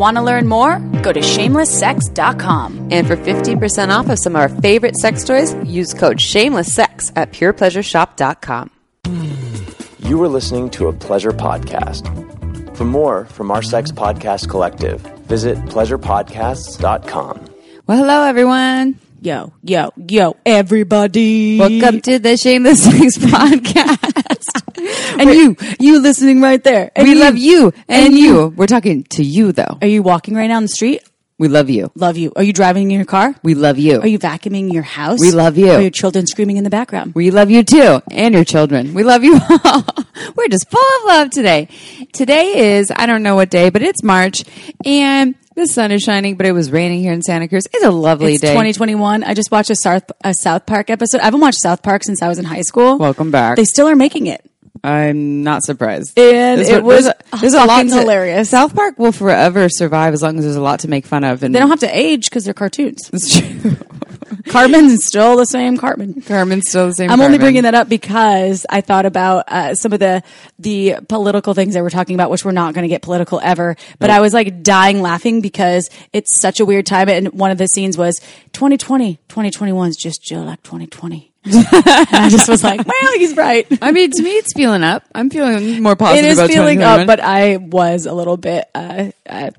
Want to learn more? Go to shamelesssex.com. And for 15% off of some of our favorite sex toys, use code SHAMELESSSEX at PurePleasureShop.com. You are listening to a pleasure podcast. For more from our sex podcast collective, visit pleasurepodcasts.com. Well, hello, everyone. Yo, yo, yo, everybody. Welcome to the Shameless Sex Podcast. And you, you listening right there. And we you. love you and, And you. you. We're talking to you, though. Are you walking right down the street? We love you. Love you. Are you driving in your car? We love you. Are you vacuuming your house? We love you. Are your children screaming in the background? We love you too, and your children. We love you all. We're just full of love today. Today is, I don't know what day, but it's March, and the sun is shining, but it was raining here in Santa Cruz. It's a lovely It's day. 2021. I just watched a South a South Park episode. I haven't watched South Park since I was in high school. Welcome back. They still are making it. I'm not surprised. And There's it was there's a, there's a lot to, hilarious. South Park will forever survive as long as there's a lot to make fun of. And They don't have to age because they're cartoons. It's true. Cartman's still the same Cartman. Cartman's still the same. I'm only bringing that up because I thought about uh, some of the the political things they were talking about, which we're not going to get political ever. But I was like dying laughing because it's such a weird time. And one of the scenes was 2020, 2021 is just Jill like 2020. and I just was like, well, he's right. I mean, to me, it's feeling up. I'm feeling more positive. It is feeling up, but I was a little bit. Uh, uh,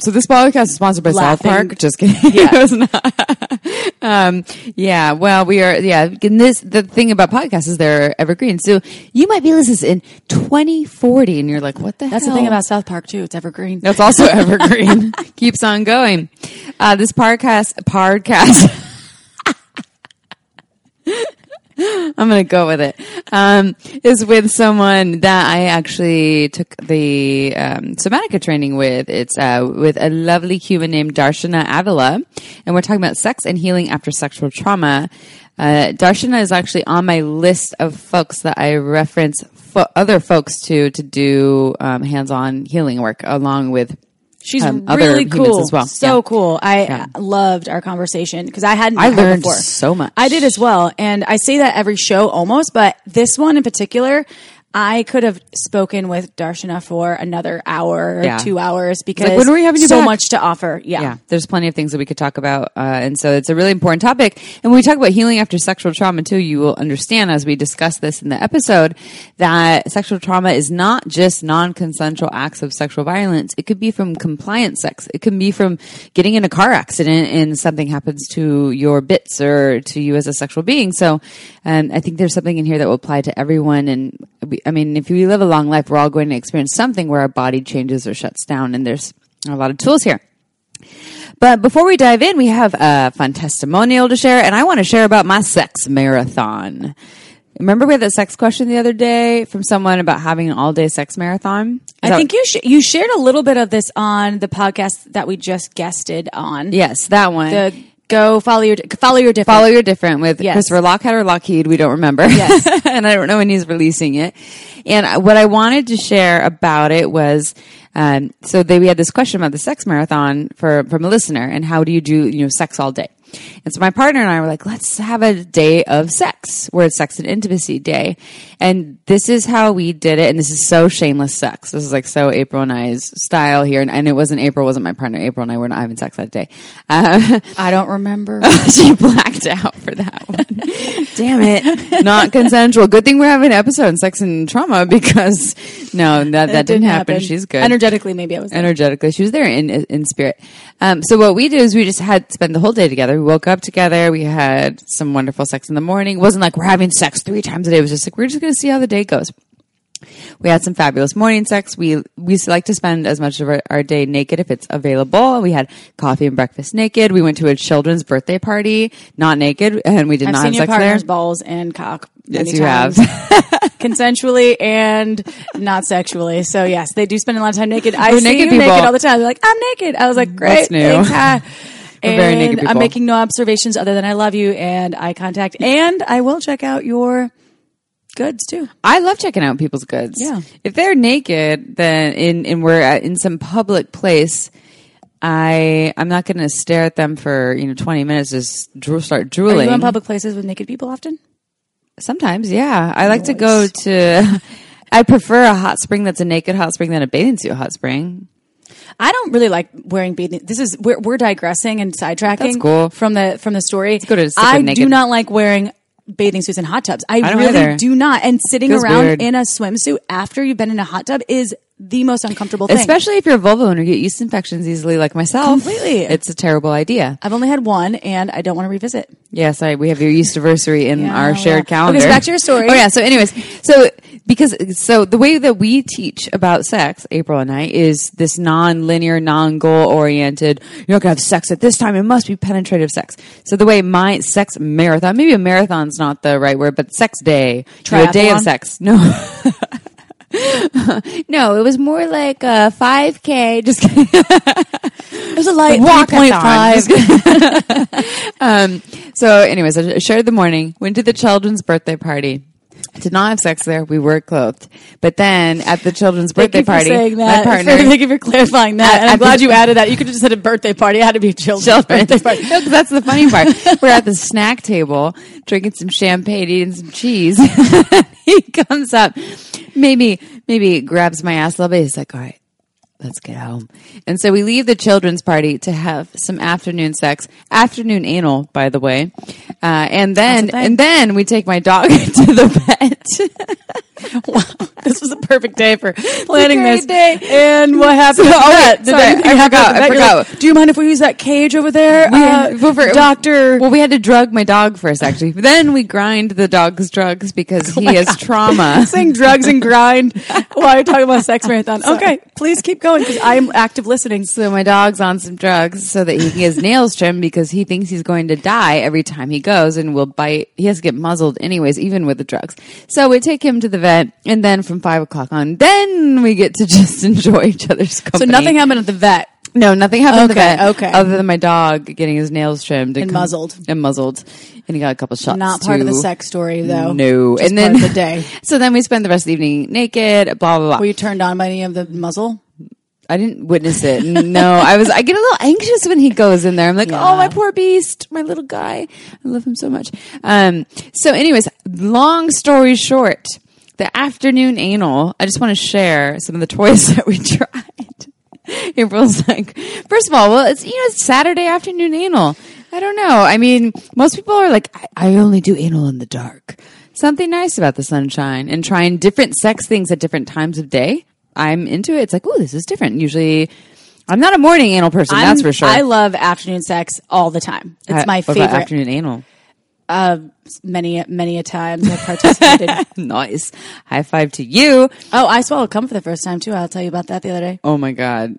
So this podcast is sponsored by South Park. Just kidding. Yeah. It was not. um, yeah. Well, we are. Yeah. And this the thing about podcasts is they're evergreen. So you might be listening in 2040, and you're like, "What the hell? that's hell?" the thing about South Park too. It's evergreen. That's also evergreen. Keeps on going. Uh, this podcast, podcast. I'm going to go with it. Um, is with someone that I actually took the um, somatica training with. It's uh, with a lovely human named Darshana Avila, and we're talking about sex and healing after sexual trauma. Uh, Darshana is actually on my list of folks that I reference fo- other folks to to do um, hands-on healing work along with She's um, really cool. as well. So Yeah. cool. I Yeah. loved our conversation because I hadn't. I learned before. so much. I did as well, and I say that every show almost, but this one in particular. I could have spoken with Darshana for another hour or Yeah. two hours because when are we having you so back? much to offer. Yeah. yeah, there's plenty of things that we could talk about, uh, and so it's a really important topic. And when we talk about healing after sexual trauma too, you will understand as we discuss this in the episode that sexual trauma is not just non-consensual acts of sexual violence. It could be from compliant sex. It can be from getting in a car accident and something happens to your bits or to you as a sexual being. So, um, I think there's something in here that will apply to everyone. And I mean, if we live a long life, we're all going to experience something where our body changes or shuts down, and there's a lot of tools here. But before we dive in, we have a fun testimonial to share, and I want to share about my sex marathon. Remember we had that sex question the other day from someone about having an all day sex marathon? Is I that- think you sh- you shared a little bit of this on the podcast that we just guested on. yes, that one. The go follow your follow your different. Follow Your Different with Yes. Christopher Lockhart or Lockheed. We don't remember. Yes. and I don't know when he's releasing it. And what I wanted to share about it was, um, so they, we had this question about the sex marathon for, from a listener and how do you do, you know, sex all day? And so my partner and I were like, let's have a day of sex where it's sex and intimacy day. And this is how we did it. And this is so shameless sex. This is like so April and I's style here. And, and it wasn't April, wasn't my partner. April and I were not having sex that day. Uh, I don't remember. she blacked out for that one. Damn it. Not consensual. Good thing we're having an episode on sex and trauma because no, that, that, didn't, happen. She's good. Energetically, maybe I was. there. Energetically. She was there in, in spirit. Um, so what we did is we just had spent the whole day together. We woke up together. We had some wonderful sex in the morning. It wasn't like we're having sex three times a day. It was just like, we're just going to see how the day goes. We had some fabulous morning sex. We we like to spend as much of our, our day naked if it's available. We had coffee and breakfast naked. We went to a children's birthday party, not naked, and we did I've not seen have your sex there. balls and cock. Yes, many you times. have. consensually and not sexually. So yes, they do spend a lot of time naked. I We're see naked you people. naked all the time. They're like, I'm naked. I was like, great. What's new? Thanks, hi. and I'm making no observations other than I love you and eye contact. And I will check out your goods too. I love checking out people's goods. Yeah. If they're naked, then in and we're at, in some public place, I I'm not going to stare at them for you know 20 minutes. Just drool, start Are you go in public places with naked people often? Sometimes, yeah. I like to go to. I prefer a hot spring that's a naked hot spring than a bathing suit hot spring. I don't really like wearing bathing. This is we're, we're digressing and sidetracking That's cool. from the from the story. go to stick I with do not like wearing bathing suits in hot tubs. I, don't really either. do not. And sitting Feels around weird. in a swimsuit after you've been in a hot tub is the most uncomfortable thing. Especially if you're a vulva owner, you get yeast infections easily, like myself. Completely. it's a terrible idea. I've only had one, and I don't want to revisit. Yes, I, we have your yeast anniversary in Yeah, our shared well. calendar. Okay, so back to your story. Oh yeah. So, anyways, so because so the way that we teach about sex, April and I, is this non-linear, non-goal oriented. You're not gonna have sex at this time. It must be penetrative sex. So the way my sex marathon, maybe a marathon's not the right word, but sex day, do a day of sex. No. no, it was more like a 5K. Just kidding. It was a light Walk-a-thon. 3.5. Um, so, anyways, I shared the morning, went to the children's birthday party. Did not have sex there. We were clothed. But then at the children's birthday party, my partner. Thank you for clarifying that. At- and I'm glad the- you added that. You could have just said a birthday party. It had to be a children's, children. birthday party. No, that's the funny part. We're at the snack table, drinking some champagne, eating some cheese. he comes up, maybe, maybe grabs my ass a little bit. He's like, all right, let's get home. And so we leave the children's party to have some afternoon sex, afternoon anal, by the way. Uh, and then, and then we take my dog to the vet. Wow, this was a perfect day for planning this. day. And what happened? So- oh, that? Did sorry, I forgot, I? You're like, forgot. Do you mind if we use that cage over there, uh, well, for- Doctor? Well, we had to drug my dog first, actually. Then we grind the dog's drugs because Oh he has trauma. Saying drugs and grind while you're talking about sex marathon. Okay, please keep going because I am active listening. So my dog's on some drugs so that he can get his nails trimmed because he thinks he's going to die every time he goes and will bite. He has to get muzzled anyways, even with the drugs. So we take him to the vet, and then from five o'clock on, then we get to just enjoy each other's company. So nothing happened at the vet. No, nothing happened. Okay, at the vet, okay. Other than my dog getting his nails trimmed And muzzled. and muzzled, and he got a couple shots. Not part of the sex story though. No, Just and then the day. So then we spend the rest of the evening naked. Blah blah blah. Were you turned on by any of the muzzle? I didn't witness it. No, I was. I get a little anxious when he goes in there. I'm like, Yeah. oh, my poor beast, my little guy. I love him so much. Um. So, anyways, long story short, the afternoon anal. I just want to share some of the toys that we tried. April's like, first of all, well, it's you know, it's Saturday afternoon anal. I don't know. I mean, most people are like, I, I only do anal in the dark. Something nice about the sunshine and trying different sex things at different times of day. I'm into it. It's like, oh, this is different. Usually, I'm not a morning anal person. that's I'm- for sure. I love afternoon sex all the time. It's Uh, my favorite. afternoon anal. Uh, many many a times I've participated. nice. High five to you. oh, I swallowed cum for the first time too. I'll tell you about that the other day. Oh my god.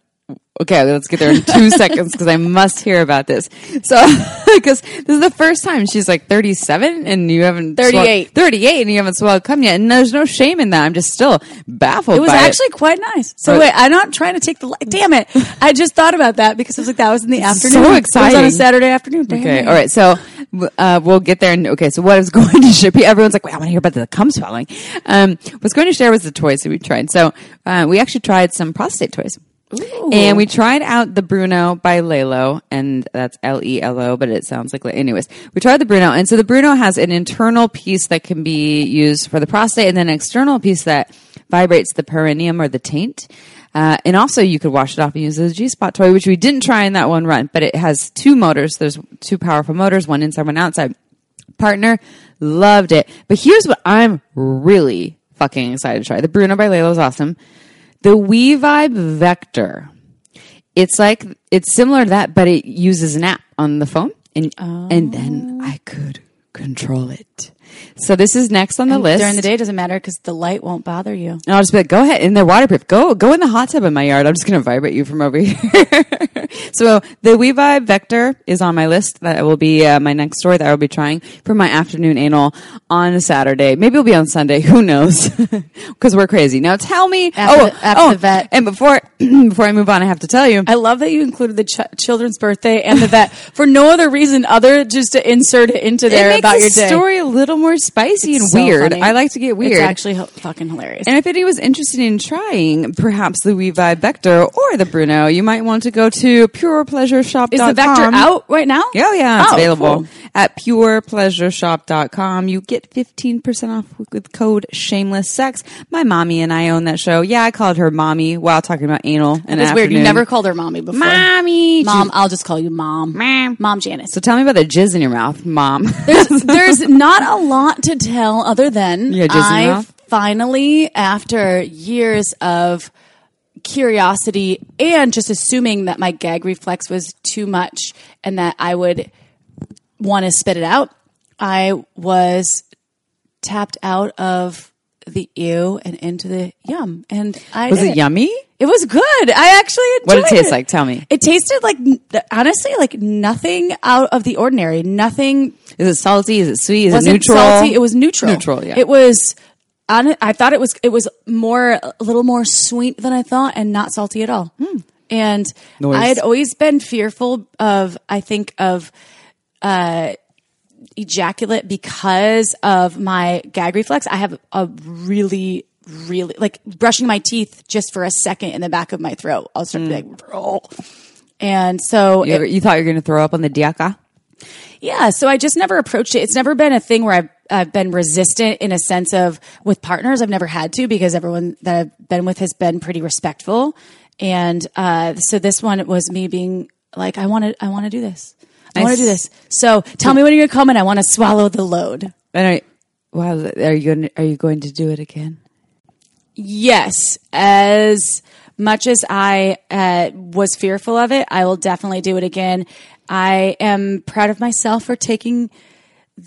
Okay, let's get there in two seconds because I must hear about this. So, because this is the first time she's like 37 and you haven't 38. swallowed- 38 and you haven't swallowed cum yet, and there's no shame in that. I'm just still baffled. It was actually quite nice. So But- wait, I'm not trying to take the. Damn it! I just thought about that because I was like, that was in the afternoon. so exciting! It was on a Saturday afternoon. Damn Okay, it. all right. So uh, we'll get there. And okay, so what I was going to share, everyone's like, "Wait, I want to hear about the cum swelling." Um, what I was going to share was the toys that we tried. So uh, we actually tried some prostate toys. And we tried out the Bruno by Lelo, and that's L E L O, but it sounds like, anyways, we tried the Bruno. And so the Bruno has an internal piece that can be used for the prostate and then an external piece that vibrates the perineum or the taint. Uh, and also you could wash it off and use as a G-spot toy, which we didn't try in that one run, but it has two motors. There's two powerful motors, one inside, one outside. Partner loved it. But here's what I'm really fucking excited to try. The Bruno by Layla is awesome. The We Vibe Vector. It's like it's similar to that, but it uses an app on the phone, and and then I could control it. So this is next on the list. During the day, it doesn't matter because the light won't bother you. And I'll just be like, go ahead, and they're waterproof. Go, go in the hot tub in my yard. I'm just going to vibrate you from over here. so the We Vibe Vector is on my list. That will be uh, my next story that I will be trying for my afternoon anal on a Saturday. Maybe it'll be on Sunday. Who knows? Because we're crazy. Now tell me. After oh, the- after oh, the vet. And before before I move on, I have to tell you. I love that you included the ch- children's birthday and the vet for no other reason other just to insert it into there it about your day. story a little more spicy It's and so weird. funny. I like to get weird. It's actually h- fucking hilarious. And if anyone was interested in trying perhaps the We Vibe Vector or the Bruno, you might want to go to purepleasureshop.com. Is the vector out right now? Yeah, yeah, it's Oh, available cool. at purepleasureshop.com. You get 15% off with code shameless sex. My mommy and I own that show. Yeah, I called her mommy while talking about anal. And It's weird. You never called her mommy before. mommy. Mom, I'll just call you mom. Mom. Mom Janice. So tell me about the jizz in your mouth, mom. There's, there's not a lot to tell other than Yeah, I finally, after years of curiosity and just assuming that my gag reflex was too much and that I would want to spit it out, I was tapped out of the ew and into the yum. And I was did it yummy? It was good. I actually enjoyed What did it taste like? Tell me. It tasted like honestly like nothing out of the ordinary. Nothing Is it salty? Is it sweet? Is it neutral? salty. It was neutral. Neutral, yeah. It was. I thought it was. It was more a little more sweet than I thought, and not salty at all. And Noise. I had always been fearful of. I think of uh, ejaculate because of my gag reflex. I have a really. Really like brushing my teeth just for a second in the back of my throat. I'll start to be like, "Oh." and so You, ever- you thought you were going to throw up on the diaca? yeah, so I just never approached it. It's never been a thing where I've, I've been resistant in a sense of with partners. I've never had to because everyone that I've been with has been pretty respectful. And uh, so this one was me being like, I want to, I want to do this. I want to do this. So tell me when you're coming. I want to swallow the load. And I, wow, are you going? To, are you going to do it again? Yes, as much as I uh, was fearful of it, I will definitely do it again. I am proud of myself for taking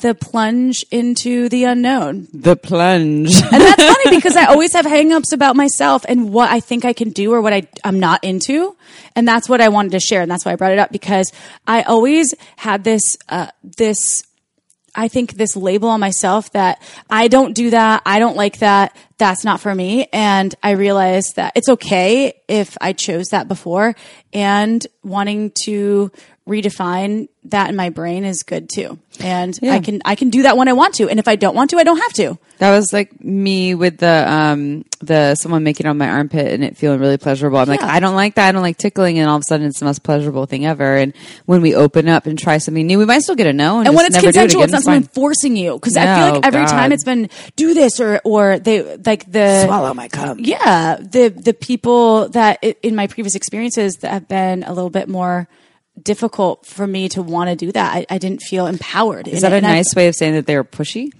the plunge into the unknown. The plunge. And that's funny because I always have hangups about myself and what I think I can do or what I, I'm not into. And that's what I wanted to share. And that's why I brought it up because I always had this, uh, this, I think this label on myself that I don't do that. I don't like that. That's not for me. And I realized that it's okay if I chose that before and wanting to redefine that in my brain is good too. And Yeah. I can, I can do that when I want to. And if I don't want to, I don't have to. That was like me with the um the someone making on my armpit and it feeling really pleasurable. I'm like, I don't like that. I don't like tickling, and all of a sudden it's the most pleasurable thing ever. And when we open up and try something new, we might still get a no. And, and when it's never do it consensual, again. it's not It's someone fine. forcing you. Because I feel like every God. time it's been do this or or they like the Swallow my cum. Yeah, the the people that in my previous experiences that have been a little bit more difficult for me to want to do that. I, I didn't feel empowered. Is that a nice way of saying that they were pushy?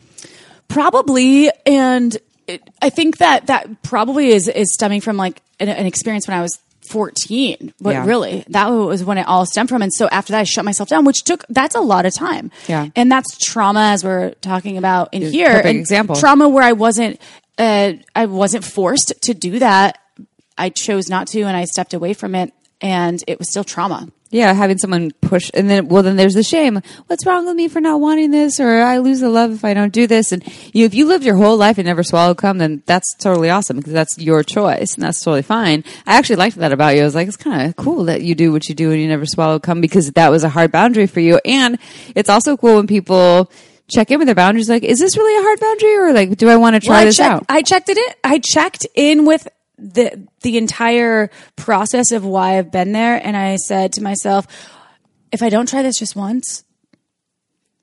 Probably, and it, I think that that probably is is stemming from like an, an experience when I was. 14 but Yeah. really that was when it all stemmed from and so after that i shut myself down which took that's a lot of time Yeah. and that's trauma as we're talking about in here and example. trauma where i wasn't uh, i wasn't forced to do that i chose not to and i stepped away from it and it was still trauma Yeah, having someone push, and then well, then there's the shame. What's wrong with me for not wanting this, or I lose the love if I don't do this? And you, if you lived your whole life and never swallowed cum, then that's totally awesome because that's your choice, and that's totally fine. I actually liked that about you. I was like, it's kind of cool that you do what you do and you never swallow cum because that was a hard boundary for you. And it's also cool when people check in with their boundaries, like, is this really a hard boundary, or like, do I want to try Well, this checked, out? I checked it. In, I checked in with the the entire process of why I've been there, and I said to myself, if I don't try this just once,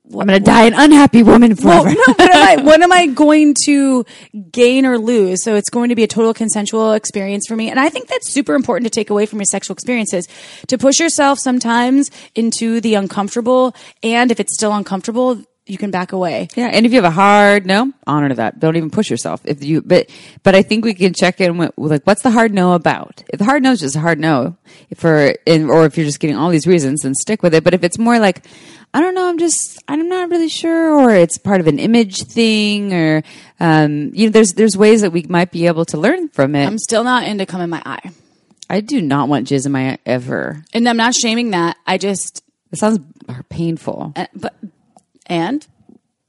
I'm going to die an unhappy woman well, forever. no, what am I? What am I going to gain or lose? So it's going to be a total consensual experience for me, and I think that's super important to take away from your sexual experiences. To push yourself sometimes into the uncomfortable, and if it's still uncomfortable, you can back away. Yeah, and if you have a hard no, honor to that. Don't even push yourself. If you, but, but I think we can check in with, with like, what's the hard no about? If the hard no is just a hard no for, in, or if you're just getting all these reasons, then stick with it. But if it's more like, I don't know, I'm just, I'm not really sure, or it's part of an image thing, or, um, you know, there's, there's ways that we might be able to learn from it. I'm still not into come in my eye. I do not want jizz in my eye ever. And I'm not shaming that. I just, It sounds painful. uh, but, and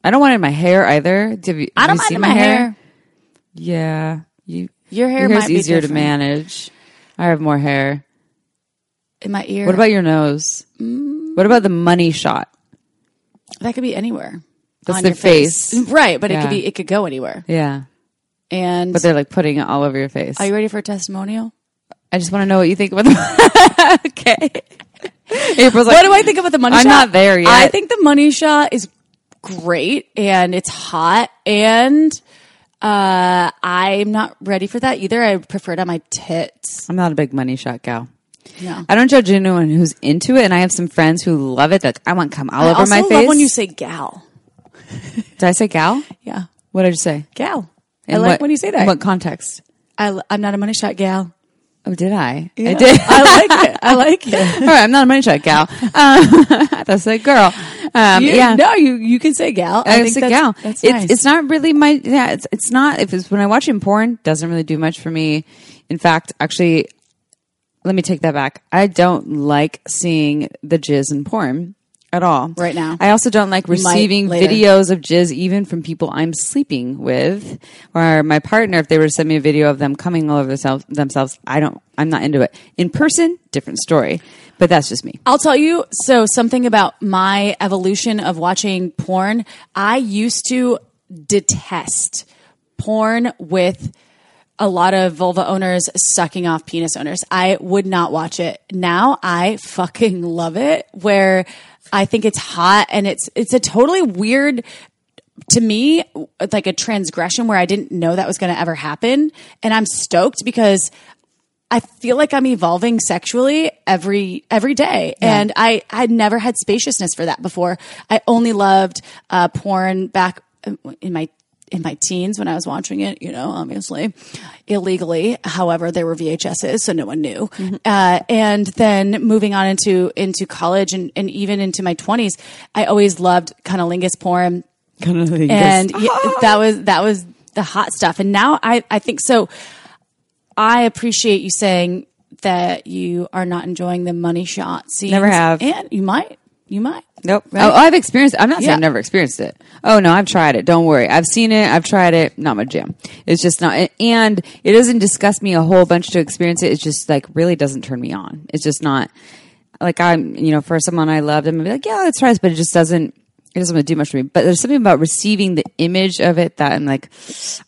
I don't want it in my hair either. Have you, I don't mind in my hair. Yeah, you. Your hair Your might be easier to manage. I have more hair. In my ear. What about your nose? Mm. What about the money shot? that? Could be anywhere. That's on their your face. right? But it could be. It could go anywhere. Yeah, And but they're like putting it all over your face. are you ready for a testimonial? I just want to know what you think about the. okay. April's like, what do I think about the money shot? I'm shot? not there yet. I think the money shot is great and it's hot and uh, I'm not ready for that either. I prefer it on my tits. I'm not a big money shot gal. No. I don't judge anyone who's into it, and I have some friends who love it. Like, I want cum all I over my love face. when you say gal. Did I say gal? Yeah. What did you say? Gal. I like what- when you say In that. what context? I, am not a money shot gal. Oh, did I? I did. I like it. I like it. All right, I'm not a money shot gal. Um, that's a girl. Um, You- yeah. No, you, you can say gal. I I think it's that's, gal. That's it's nice. it's not really my yeah. It's it's not if it's when I watch in porn doesn't really do much for me. In fact, actually, let me take that back. I don't like seeing the jizz in porn at all Right now. I also don't like receiving videos of jizz even from people I'm sleeping with or my partner. If they were to send me a video of them coming all over themselves, themselves, I don't. I'm not into it. In person, different story. But that's just me. I'll tell you so something about my evolution of watching porn. I used to detest porn with a lot of vulva owners sucking off penis owners. I would not watch it. Now I fucking love it where I think it's hot and it's it's a totally weird to me like a transgression where I didn't know that was going to ever happen. And I'm stoked because I feel like I'm evolving sexually every every day, and I had never had spaciousness for that before. I only loved uh, porn back in my in my teens when I was watching it. You know, obviously illegally. However, there were VHSs, so no one knew. Uh, and then moving on into into college and, and even into my twenties, I always loved cunnilingus porn and yeah, that was that was the hot stuff. And now I I think so. I appreciate you saying that you are not enjoying the money shot scenes. Never have. and you might, you might. Nope. Oh, right? Oh, I've experienced. I'm not saying Yeah. I've never experienced it. Oh no, I've tried it. Don't worry. I've seen it. I've tried it. Not my jam. It's just not. And it doesn't disgust me a whole bunch to experience it. It's just like really doesn't turn me on. It's just not like I'm. You know, for someone I loved, I'm gonna be like, yeah, let's try this, but it just doesn't. It doesn't really do much for me. But there's something about receiving the image of it that I'm like,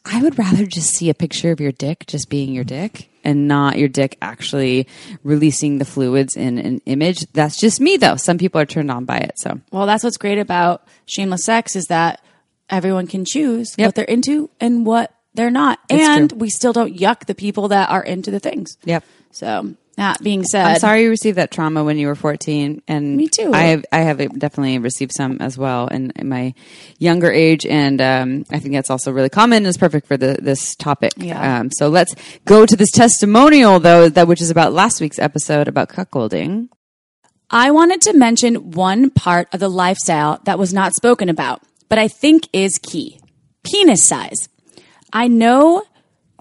I would rather just see a picture of your dick just being your dick and not your dick actually releasing the fluids in an image. That's just me though. Some people are turned on by it. So Well, that's what's great about shameless sex is that everyone can choose Yep. what they're into and what they're not, It's and true. we still don't yuck the people that are into the things. Yep. So that being said, I'm sorry you received that trauma when you were 14, and Me too. I have I have definitely received some as well in, in my younger age, and um, I think that's also really common. and is perfect for the, this topic. Yeah. Um, so let's go to this testimonial though, that which is about last week's episode about cuckolding. I wanted to mention one part of the lifestyle that was not spoken about, but I think is key penis size. I know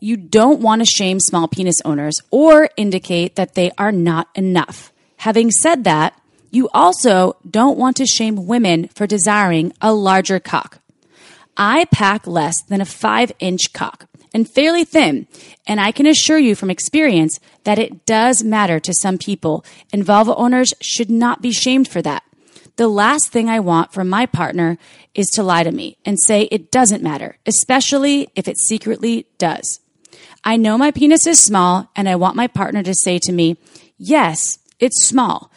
you don't want to shame small penis owners or indicate that they are not enough. Having said that, you also don't want to shame women for desiring a larger cock. I pack less than a five inch cock and fairly thin, and I can assure you from experience that it does matter to some people, and vulva owners should not be shamed for that. The last thing I want from my partner is to lie to me and say it doesn't matter, especially if it secretly does. I know my penis is small, and I want my partner to say to me, Yes, it's small.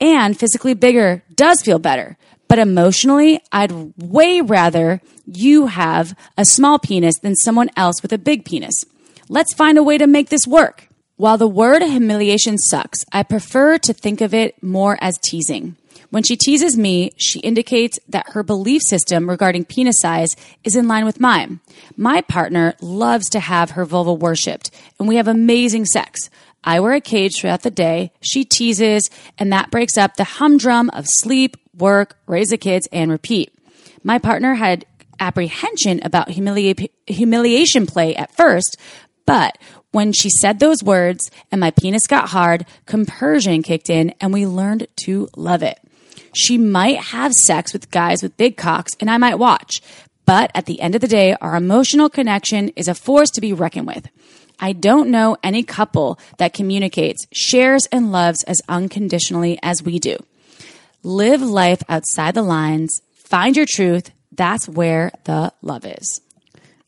And physically bigger does feel better. But emotionally, I'd way rather you have a small penis than someone else with a big penis. Let's find a way to make this work. While the word humiliation sucks, I prefer to think of it more as teasing. When she teases me, she indicates that her belief system regarding penis size is in line with mine. My partner loves to have her vulva worshipped, and we have amazing sex. I wear a cage throughout the day. She teases, and that breaks up the humdrum of sleep, work, raise the kids, and repeat. My partner had apprehension about humilia- humiliation play at first, but when she said those words and my penis got hard, compersion kicked in and we learned to love it. She might have sex with guys with big cocks and I might watch, but at the end of the day, our emotional connection is a force to be reckoned with. I don't know any couple that communicates, shares, and loves as unconditionally as we do. Live life outside the lines, find your truth. That's where the love is.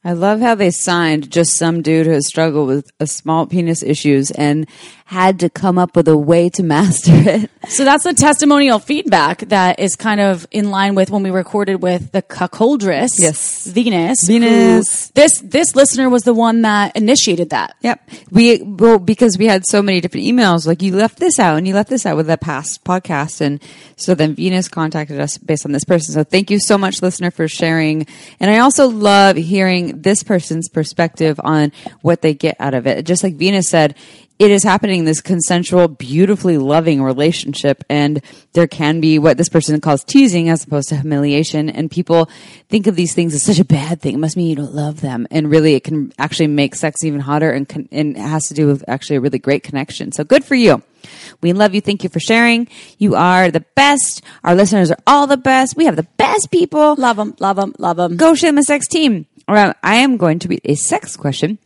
I love how they signed just some dude who has struggled with a small penis issues and had to come up with a way to master it. So that's the testimonial feedback that is kind of in line with when we recorded with the cuckoldress, Yes. Venus. Venus. This this listener was the one that initiated that. Yep. We well because we had so many different emails. Like you left this out and you left this out with the past podcast, and so then Venus contacted us based on this person. So thank you so much, listener, for sharing. And I also love hearing this person's perspective on what they get out of it. Just like Venus said. It is happening in this consensual, beautifully loving relationship, and there can be what this person calls teasing as opposed to humiliation. And people think of these things as such a bad thing. It must mean you don't love them, and really, it can actually make sex even hotter, and con- and it has to do with actually a really great connection. So good for you. We love you. Thank you for sharing. You are the best. Our listeners are all the best. We have the best people. Love them, love them, love them. Go Shameless Sex Team. All right, I am going to read a sex question.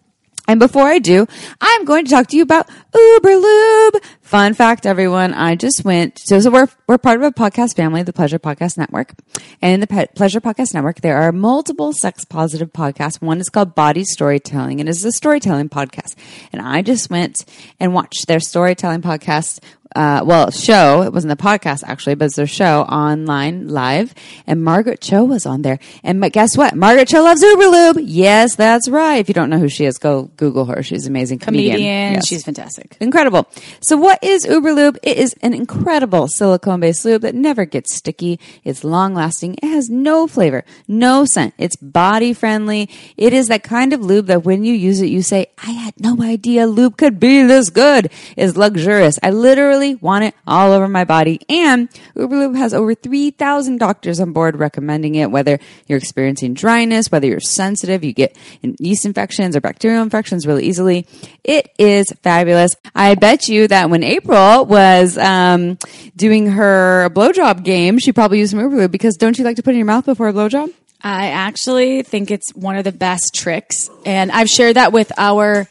And before I do, I'm going to talk to you about Uber Lube. Fun fact, everyone. I just went, so, so we're, we're part of a podcast family, the Pleasure Podcast Network. And in the Pe- Pleasure Podcast Network, there are multiple sex positive podcasts. One is called Bawdy Storytelling and is a storytelling podcast. And I just went and watched their storytelling podcast uh, well, show. It wasn't a podcast actually, but it's their show online live. And Margaret Cho was on there. And guess what? Margaret Cho loves Uberlube. Yes, that's right. If you don't know who she is, go Google her. She's an amazing comedian. Comedian, Yes. she's fantastic. Incredible. So what is Uberlube? It is an incredible silicone-based lube that never gets sticky. It's long-lasting. It has no flavor, no scent. It's body-friendly. It is that kind of lube that when you use it, you say, I had no idea lube could be this good. It's luxurious. I literally want it all over my body. And Uberlube has over 3,000 doctors on board recommending it, whether you're experiencing dryness, whether you're sensitive, you get yeast infections or bacterial infections really easily. It is fabulous. I bet you that when April was um, doing her blowjob game, she probably used some Uberlube because don't you like to put it in your mouth before a blowjob? I actually think it's one of the best tricks, and I've shared that with our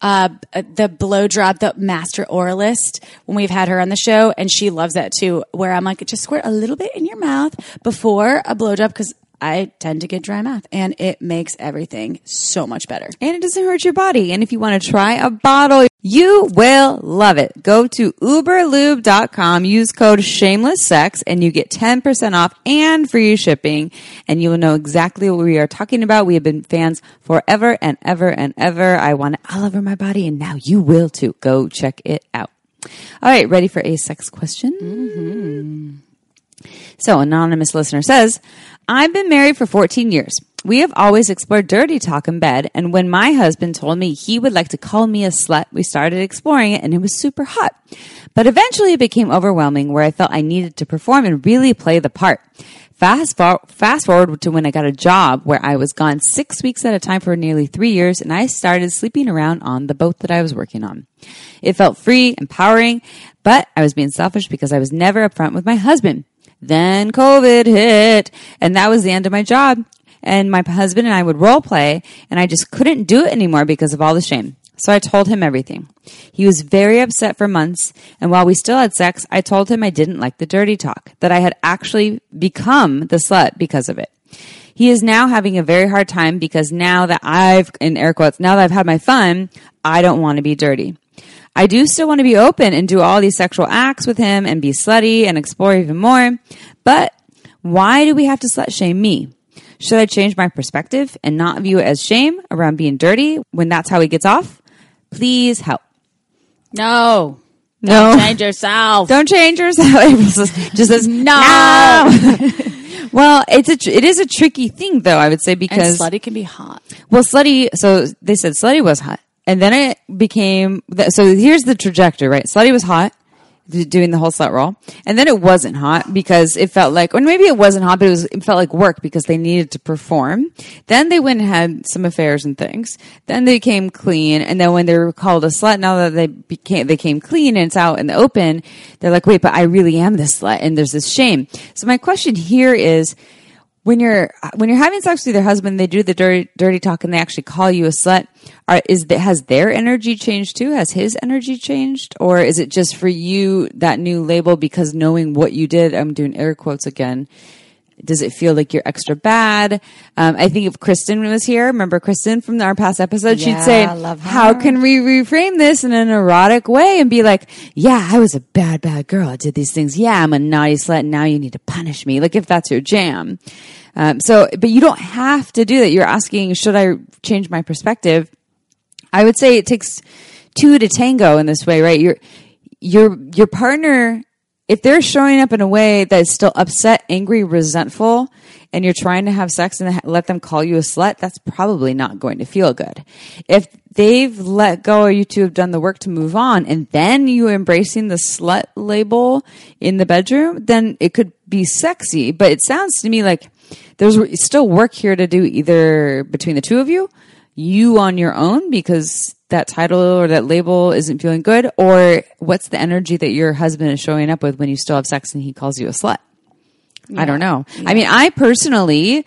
uh, the blow drop, the master oralist, when we've had her on the show, and she loves that too. Where I'm like, just squirt a little bit in your mouth before a blow blowjob because I tend to get dry mouth, and it makes everything so much better. and it doesn't hurt your body. And if you want to try a bottle, you will love it. Go to uberlube.com, use code shameless sex, and you get 10% off and free shipping. And you will know exactly what we are talking about. We have been fans forever and ever and ever. I want it all over my body, and now you will too. Go check it out. All right, ready for a sex question? Mm-hmm. So, anonymous listener says, I've been married for 14 years. We have always explored dirty talk in bed, and when my husband told me he would like to call me a slut, we started exploring it and it was super hot. But eventually it became overwhelming where I felt I needed to perform and really play the part. Fast, for- fast forward to when I got a job where I was gone six weeks at a time for nearly three years, and I started sleeping around on the boat that I was working on. It felt free, empowering, but I was being selfish because I was never upfront with my husband. Then COVID hit, and that was the end of my job. And my husband and I would role play, and I just couldn't do it anymore because of all the shame. So I told him everything. He was very upset for months, and while we still had sex, I told him I didn't like the dirty talk, that I had actually become the slut because of it. He is now having a very hard time because now that I've, in air quotes, now that I've had my fun, I don't want to be dirty. I do still want to be open and do all these sexual acts with him and be slutty and explore even more. But why do we have to slut shame me? Should I change my perspective and not view it as shame around being dirty when that's how he gets off? Please help. No, No. Change yourself. Don't change yourself. Just says no. well, it's a tr- it is a tricky thing though. I would say and because slutty can be hot. well, slutty. So they said slutty was hot, and then it became. So here's the trajectory, right? Slutty was hot, doing the whole slut roll, and then it wasn't hot because it felt like, or maybe it wasn't hot, but it was. It felt like work because they needed to perform. Then they went and had some affairs and things. Then they came clean, and then when they were called a slut, now that they became they came clean and it's out in the open, they're like, wait, but I really am this slut, and there's this shame. So my question here is when you're when you're having sex with your husband, they do the dirty dirty talk and they actually call you a slut. Are, is that has their energy changed too? Has his energy changed, or is it just for you that new label because knowing what you did? I'm doing air quotes again. Does it feel like you're extra bad? Um, I think if Kristen was here, remember Kristen from our past episode, she'd say, love "How can we reframe this in an erotic way and be like, yeah, I was a bad, bad girl. I did these things. Yeah, I'm a naughty slut. And now you need to punish me. Like if that's your jam. Um, so, but you don't have to do that. You're asking, should I change my perspective? I would say it takes two to tango in this way, right? Your, your, your partner, if they're showing up in a way that is still upset, angry, resentful, and you're trying to have sex and let them call you a slut, that's probably not going to feel good. If they've let go or you two have done the work to move on and then you embracing the slut label in the bedroom, then it could be sexy. But it sounds to me like there's still work here to do either between the two of you, you on your own because that title or that label isn't feeling good, or what's the energy that your husband is showing up with when you still have sex and he calls you a slut? I don't know. I mean, I personally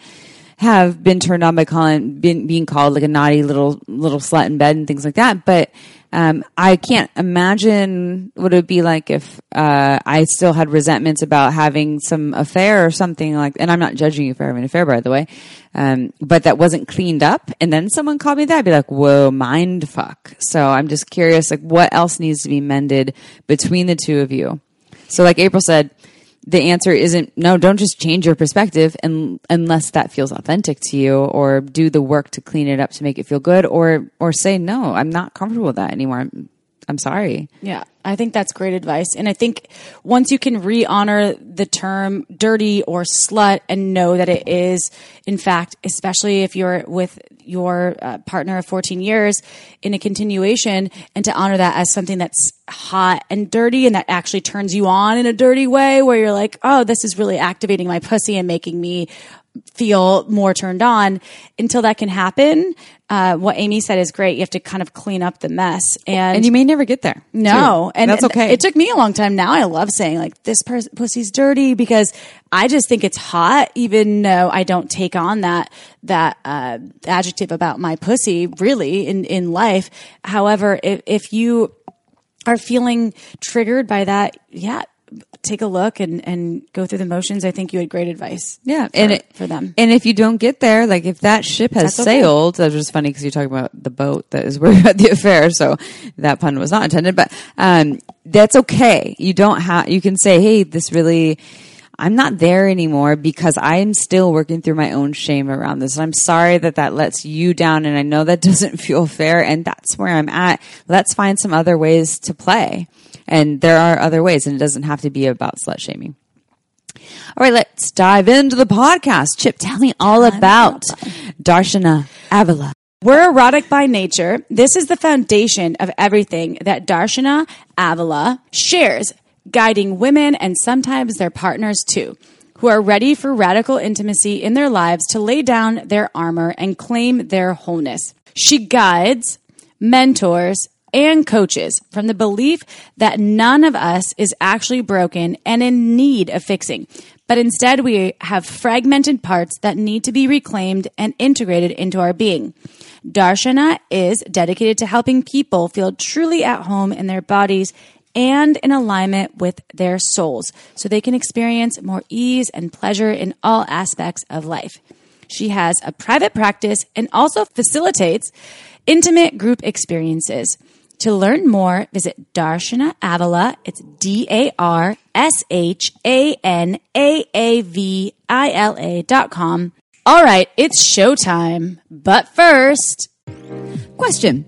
have been turned on by calling been, being called like a naughty little little slut in bed and things like that. But um, I can't imagine what it would be like if uh, I still had resentments about having some affair or something like. And I'm not judging you for having an affair, by the way. Um, but that wasn't cleaned up, and then someone called me that, I'd be like, "Whoa, mind fuck." So I'm just curious, like, what else needs to be mended between the two of you? So, like April said, the answer isn't no, don't just change your perspective and, unless that feels authentic to you or do the work to clean it up to make it feel good or or say no, I'm not comfortable with that anymore. I'm, I'm sorry. Yeah, I think that's great advice. And I think once you can re honor the term dirty or slut and know that it is, in fact, especially if you're with your uh, partner of 14 years in a continuation, and to honor that as something that's hot and dirty and that actually turns you on in a dirty way where you're like, oh, this is really activating my pussy and making me feel more turned on until that can happen. Uh, what Amy said is great. You have to kind of clean up the mess and, And you may never get there. no, too. and that's okay. It took me a long time. Now I love saying like this pers- pussy's dirty because I just think it's hot, even though I don't take on that that uh, adjective about my pussy really in in life. However, if if you are feeling triggered by that, yeah, take a look and and go through the motions. I think you had great advice. Yeah, for, and it, for them. And if you don't get there, like if that ship has okay. sailed, that was just funny because you're talking about the boat that is where you had the affair. So that pun was not intended, but um, that's okay. You don't have. You can say, "Hey, this really." I'm not there anymore because I'm still working through my own shame around this. I'm sorry that that lets you down and I know that doesn't feel fair and that's where I'm at. Let's find some other ways to play. And there are other ways and it doesn't have to be about slut shaming. All right, let's dive into the podcast. Chip, tell me all about Darshana Avila. We're erotic by nature. This is the foundation of everything that Darshana Avila shares, guiding women and sometimes their partners too, who are ready for radical intimacy in their lives to lay down their armor and claim their wholeness. She guides, mentors, and coaches from the belief that none of us is actually broken and in need of fixing, but instead we have fragmented parts that need to be reclaimed and integrated into our being. Darshana is dedicated to helping people feel truly at home in their bodies and in alignment with their souls so they can experience more ease and pleasure in all aspects of life. She has a private practice and also facilitates intimate group experiences. To learn more, visit Darshana Avila. It's D A R S H A N A A V I L A dot com. All right, it's showtime. But first, Question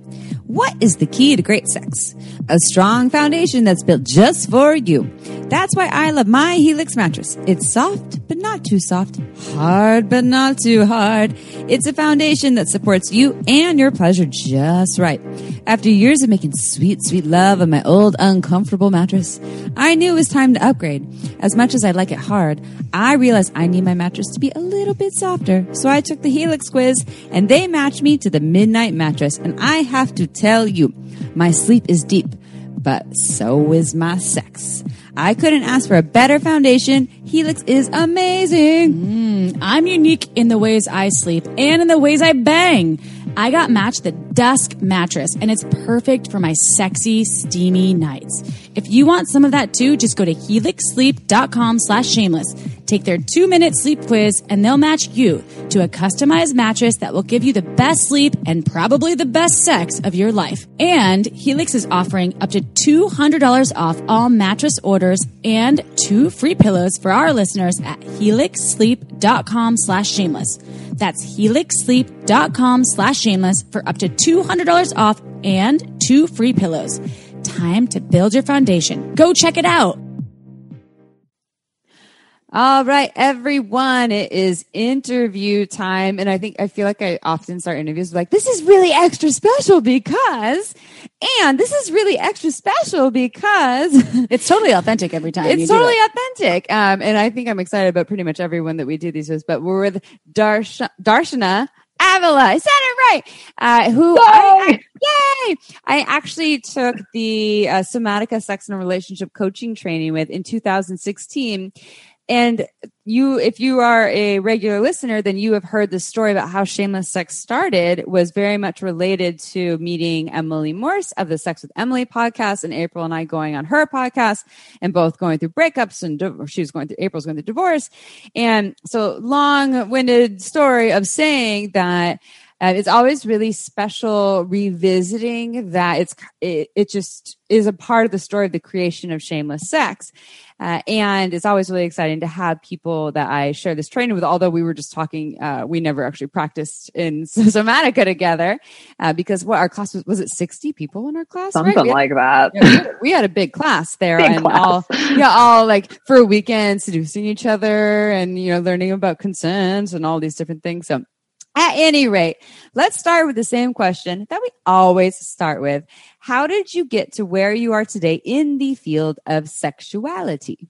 What is the key to great sex? A strong foundation that's built just for you. That's why I love my Helix mattress. It's soft, but not too soft. Hard, but not too hard. It's a foundation that supports you and your pleasure just right. After years of making sweet, sweet love on my old, uncomfortable mattress, I knew it was time to upgrade. As much as I like it hard, I realized I need my mattress to be a little bit softer. So I took the Helix quiz and they matched me to the Midnight mattress. And I have to tell you, my sleep is deep, but so is my sex. I couldn't ask for a better foundation. Helix is amazing. Mm, I'm unique in the ways I sleep and in the ways I bang. I got matched the Dusk mattress, and it's perfect for my sexy, steamy nights. If you want some of that too, just go to helixsleep.com slash shameless. Take their two minute sleep quiz, and they'll match you to a customized mattress that will give you the best sleep and probably the best sex of your life. And Helix is offering up to $200 off all mattress orders and two free pillows for our listeners at helixsleep.com slash shameless. That's helixsleep.com slash shameless for up to $200 off and two free pillows. Time to build your foundation. Go check it out. All right, everyone. It is interview time. And I think, I feel like I often start interviews like, this is really extra special because, and this is really extra special because It's totally authentic every time. it's totally it. authentic. Um, and I think I'm excited about pretty much everyone that we do these with, but we're with Darsh- Darshana Avila. I said it right. Uh, who I, I- yay! I actually took the uh, Somatica Sex and Relationship Coaching Training with in 2016. And you, if you are a regular listener, then you have heard the story about how Shameless Sex started was very much related to meeting Emily Morse of the Sex with Emily podcast and April and I going on her podcast and both going through breakups and she was going through, April's going through divorce. And so long winded story of saying that uh, it's always really special revisiting that it's it, it just is a part of the story of the creation of shameless sex uh, and it's always really exciting to have people that i share this training with although we were just talking uh, we never actually practiced in somatica together uh, because what our class was was it 60 people in our class Something right? Had- like that. yeah, we, had, we had a big class there Big and class. all yeah all like for a weekend seducing each other and you know learning about consent and all these different things so at any rate let's start with the same question that we always start with how did you get to where you are today in the field of sexuality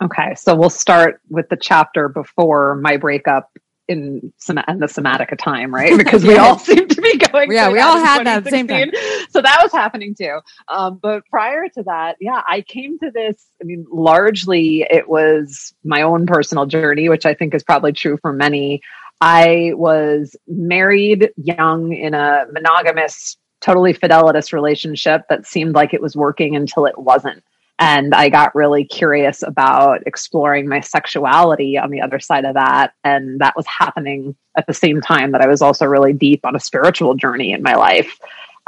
Okay, so we'll start with the chapter before my breakup in and the somatica time, right? Because we all seem to be going. Yeah, we all had that the same 2016. So that was happening too. Um, but prior to that, yeah, I came to this. I mean, largely it was my own personal journey, which I think is probably true for many. I was married young in a monogamous, totally fidelitous relationship that seemed like it was working until it wasn't. And I got really curious about exploring my sexuality on the other side of that. And that was happening at the same time that I was also really deep on a spiritual journey in my life.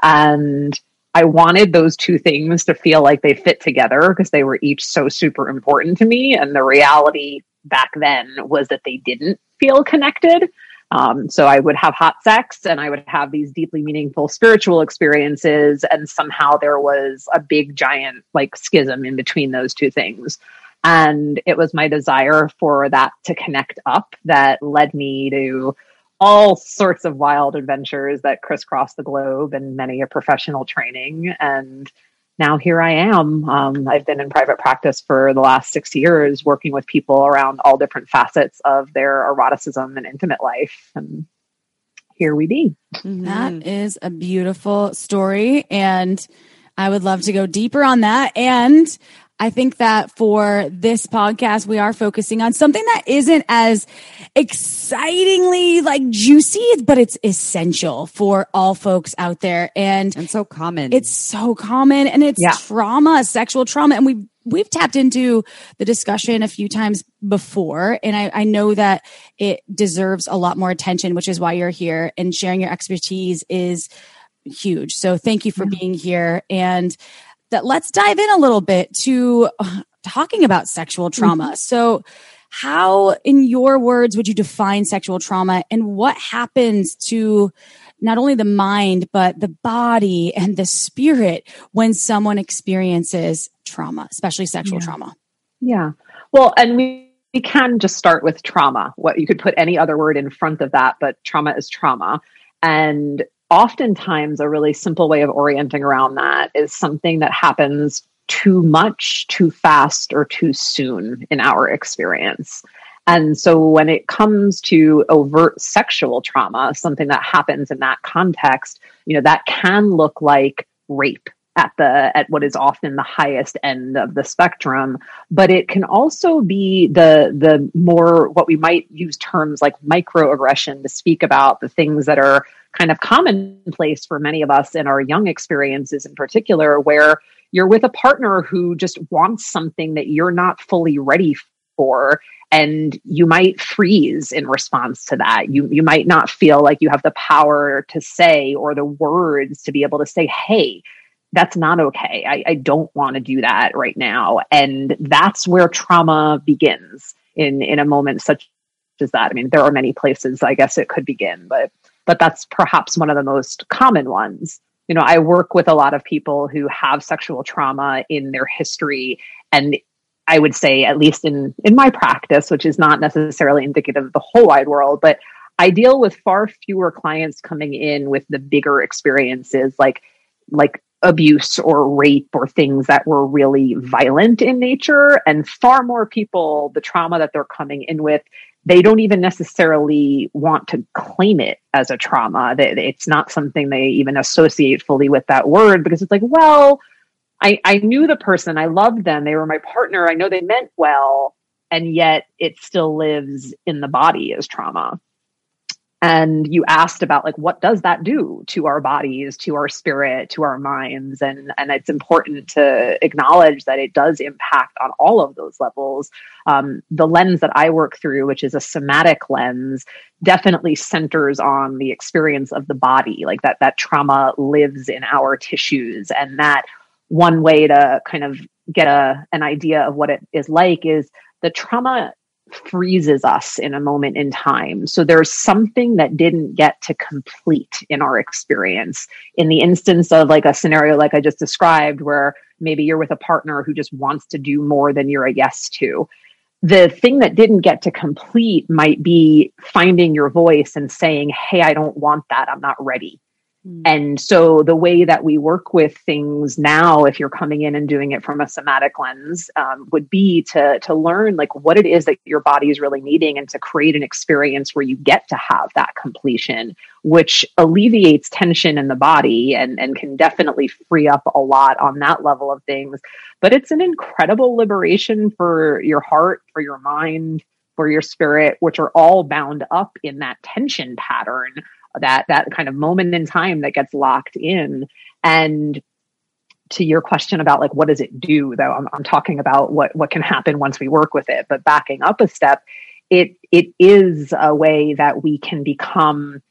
And I wanted those two things to feel like they fit together because they were each so super important to me. And the reality back then was that they didn't feel connected. Um, so I would have hot sex and I would have these deeply meaningful spiritual experiences. And somehow there was a big, giant like schism in between those two things. And it was my desire for that to connect up that led me to all sorts of wild adventures that crisscrossed the globe and many a professional training. And now here I am. Um, I've been in private practice for the last six years, working with people around all different facets of their eroticism and intimate life. And here we be. That is a beautiful story. And I would love to go deeper on that. And I think that for this podcast, we are focusing on something that isn't as excitingly like juicy, but it's essential for all folks out there. And and so common it's so common and it's Yeah. trauma, sexual trauma. And we've, we've tapped into the discussion a few times before. And I, I know that it deserves a lot more attention, which is why you're here and sharing your expertise is huge. So thank you for being here. And that let's dive in a little bit to uh, talking about sexual trauma. So How, in your words, would you define sexual trauma and what happens to not only the mind, but the body and the spirit when someone experiences trauma, especially sexual yeah. trauma? Yeah. Well, and we, we can just start with trauma. What you could put any other word in front of that, but trauma is trauma. And oftentimes, a really simple way of orienting around that is something that happens too much, too fast, or too soon in our experience. And so when it comes to overt sexual trauma, something that happens in that context, you know, that can look like rape at the at what is often the highest end of the spectrum but it can also be the the more what we might use terms like microaggression to speak about the things that are kind of commonplace for many of us in our young experiences in particular where you're with a partner who just wants something that you're not fully ready for and you might freeze in response to that. You you might not feel like you have the power to say or the words to be able to say hey that's not okay. I, I don't want to do that right now. And that's where trauma begins in in a moment such as that. I mean there are many places i guess it could begin but but that's perhaps one of the most common ones. You know i work with a lot of people who have sexual trauma in their history and I would say, at least in in my practice, which is not necessarily indicative of the whole wide world, but I deal with far fewer clients coming in with the bigger experiences like like abuse or rape or things that were really violent in nature and far more people the trauma that they're coming in with they don't even necessarily want to claim it as a trauma it's not something they even associate fully with that word because it's like well I, I knew the person, I loved them, they were my partner, I know they meant well, and yet it still lives in the body as trauma. And you asked about like what does that do to our bodies, to our spirit, to our minds, and and it's important to acknowledge that it does impact on all of those levels. Um, the lens that I work through, which is a somatic lens, definitely centers on the experience of the body, like that that trauma lives in our tissues, and that one way to kind of get a an idea of what it is like is the trauma freezes us in a moment in time. So there's something that didn't get to complete in our experience. In the instance of like a scenario like I just described, where maybe you're with a partner who just wants to do more than you're a yes to. The thing that didn't get to complete might be finding your voice and saying, Hey, I don't want that. I'm not ready. Mm. And so the way that we work with things now, if you're coming in and doing it from a somatic lens, um, would be to to learn like what it is that your body is really needing, and to create an experience where you get to have that completion, which alleviates tension in the body and and can definitely free up a lot on that level of things. But it's an incredible liberation for your heart, for your mind, for your spirit, which are all bound up in that tension pattern that that kind of moment in time that gets locked in and to your question about like what does it do though I'm, I'm talking about what what can happen once we work with it but backing up a step it it is a way that we can become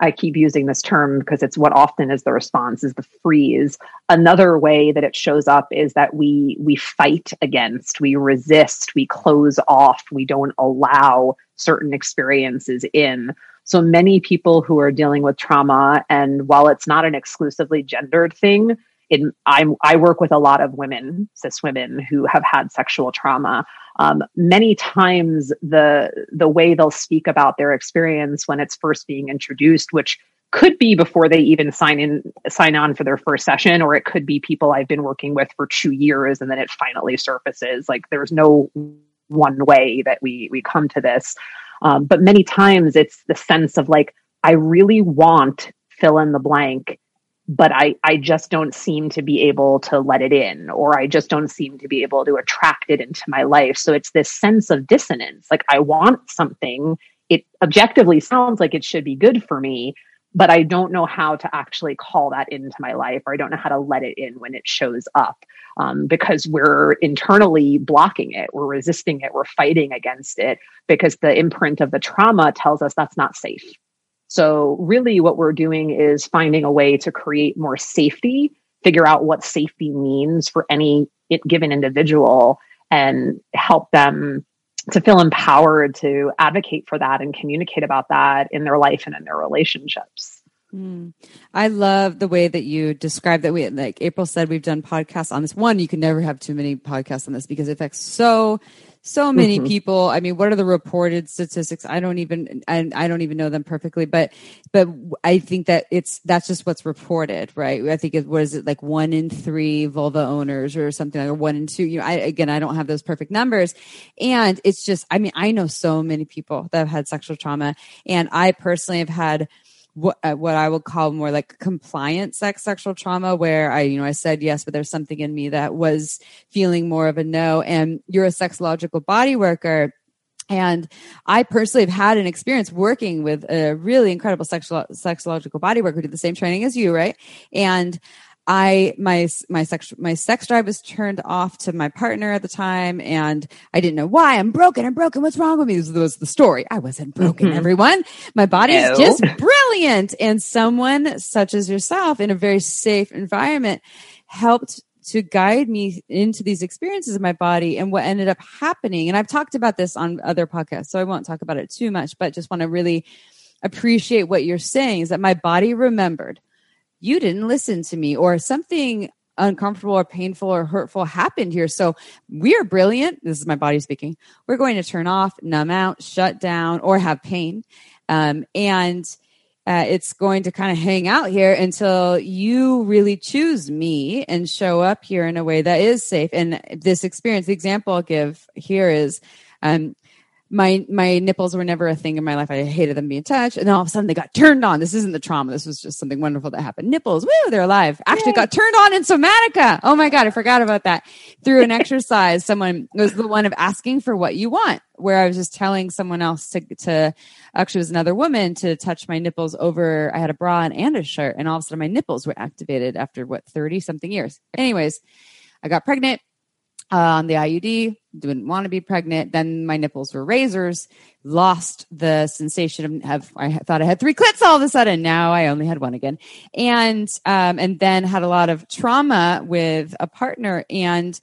I keep using this term because it's what often is the response is the freeze. Another way that it shows up is that we we fight against, we resist, we close off, we don't allow certain experiences in. So many people who are dealing with trauma, and while it's not an exclusively gendered thing, in I'm, I work with a lot of women, cis women, who have had sexual trauma. Um, many times, the the way they'll speak about their experience when it's first being introduced, which could be before they even sign in sign on for their first session or it could be people i've been working with for two years and then it finally surfaces like there's no one way that we we come to this um, but many times it's the sense of like, I really want fill in the blank, but I, I just don't seem to be able to let it in, or I just don't seem to be able to attract it into my life. So it's this sense of dissonance. Like I want something. It objectively sounds like it should be good for me, but I don't know how to actually call that into my life, or I don't know how to let it in when it shows up um, because we're internally blocking it, we're resisting it, we're fighting against it because the imprint of the trauma tells us that's not safe. So, really, what we're doing is finding a way to create more safety, figure out what safety means for any given individual, and help them to feel empowered to advocate for that and communicate about that in their life and in their relationships. Mm. I love the way that you describe that. We like April said, we've done podcasts on this. One, you can never have too many podcasts on this because it affects so so many mm-hmm. people i mean what are the reported statistics? I don't even I, I don't even know them perfectly but but i think that it's that's just what's reported right? I think it was it like one in three vulva owners or something like or one in two you know I, again i don't have those perfect numbers. And it's just i mean i know so many people that have had sexual trauma and i personally have had what uh, what I would call more like compliant sex sexual trauma, where I you know I said yes, but there's something in me that was feeling more of a no. And you're a sexological body worker. And I personally have had an experience working with a really incredible sexual, sexological body worker who did the same training as you, right? And I my my sex my sex drive was turned off to my partner at the time, and I didn't know why. I'm broken. I'm broken. What's wrong with me? This was the story. I wasn't broken. Mm-hmm. Everyone, my body is no. just brilliant. And someone such as yourself in a very safe environment helped to guide me into these experiences of my body and what ended up happening. And I've talked about this on other podcasts, so I won't talk about it too much, but just want to really appreciate what you're saying is that my body remembered you didn't listen to me or something uncomfortable or painful or hurtful happened here. So we're brilliant. This is my body speaking. We're going to turn off, numb out, shut down, or have pain. Um, and uh, it's going to kind of hang out here until you really choose me and show up here in a way that is safe. And this experience, the example I'll give here is um, my my nipples were never a thing in my life. I hated them being touched, and then all of a sudden they got turned on. This isn't the trauma. This was just something wonderful that happened. Nipples, woo, they're alive. Actually, Yay. got turned on in somatica. Oh my god, I forgot about that. Through an exercise, someone was the one of asking for what you want. Where I was just telling someone else to to actually was another woman to touch my nipples over. I had a bra and a shirt, and all of a sudden my nipples were activated after what thirty something years. Anyways, I got pregnant uh, on the IUD, didn't want to be pregnant. Then my nipples were razors, lost the sensation of, of, I thought I had three clits all of a sudden. Now I only had one again. And, um, and then had a lot of trauma with a partner and,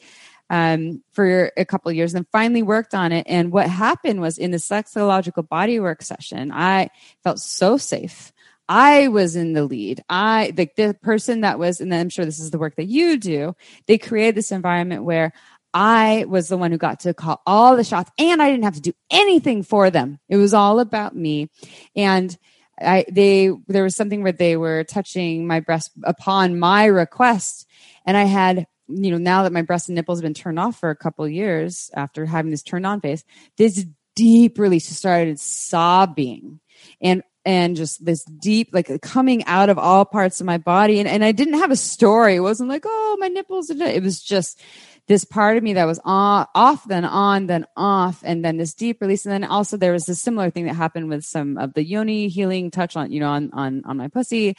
um, for a couple years and finally worked on it. And what happened was in the sexological bodywork session, I felt so safe. I was in the lead. I like the person that was, and I'm sure this is the work that you do. They created this environment where I was the one who got to call all the shots and I didn't have to do anything for them. It was all about me. And I, they, there was something where they were touching my breast upon my request. And I had, you know, now that my breast and nipples have been turned off for a couple years after having this turned on phase, this deep release just started sobbing and and just this deep like coming out of all parts of my body and, and i didn't have a story it wasn't like oh my nipples it was just this part of me that was on, off, then on, then off, and then this deep release. And then also there was a similar thing that happened with some of the yoni healing touch on, you know, on, on, on my pussy.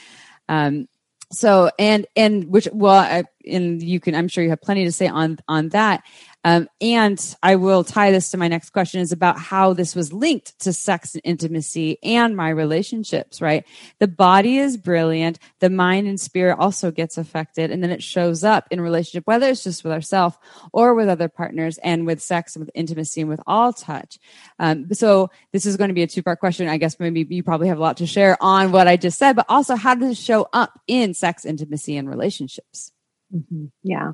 Um, so, and, and which, well, I, and you can, I'm sure you have plenty to say on, on that. Um, and I will tie this to my next question is about how this was linked to sex and intimacy and my relationships, right? The body is brilliant. The mind and spirit also gets affected. And then it shows up in relationship, whether it's just with ourselves or with other partners and with sex and with intimacy and with all touch. Um, so this is going to be a two part question. I guess maybe you probably have a lot to share on what I just said, but also how does it show up in sex, intimacy, and relationships? Mm-hmm. Yeah.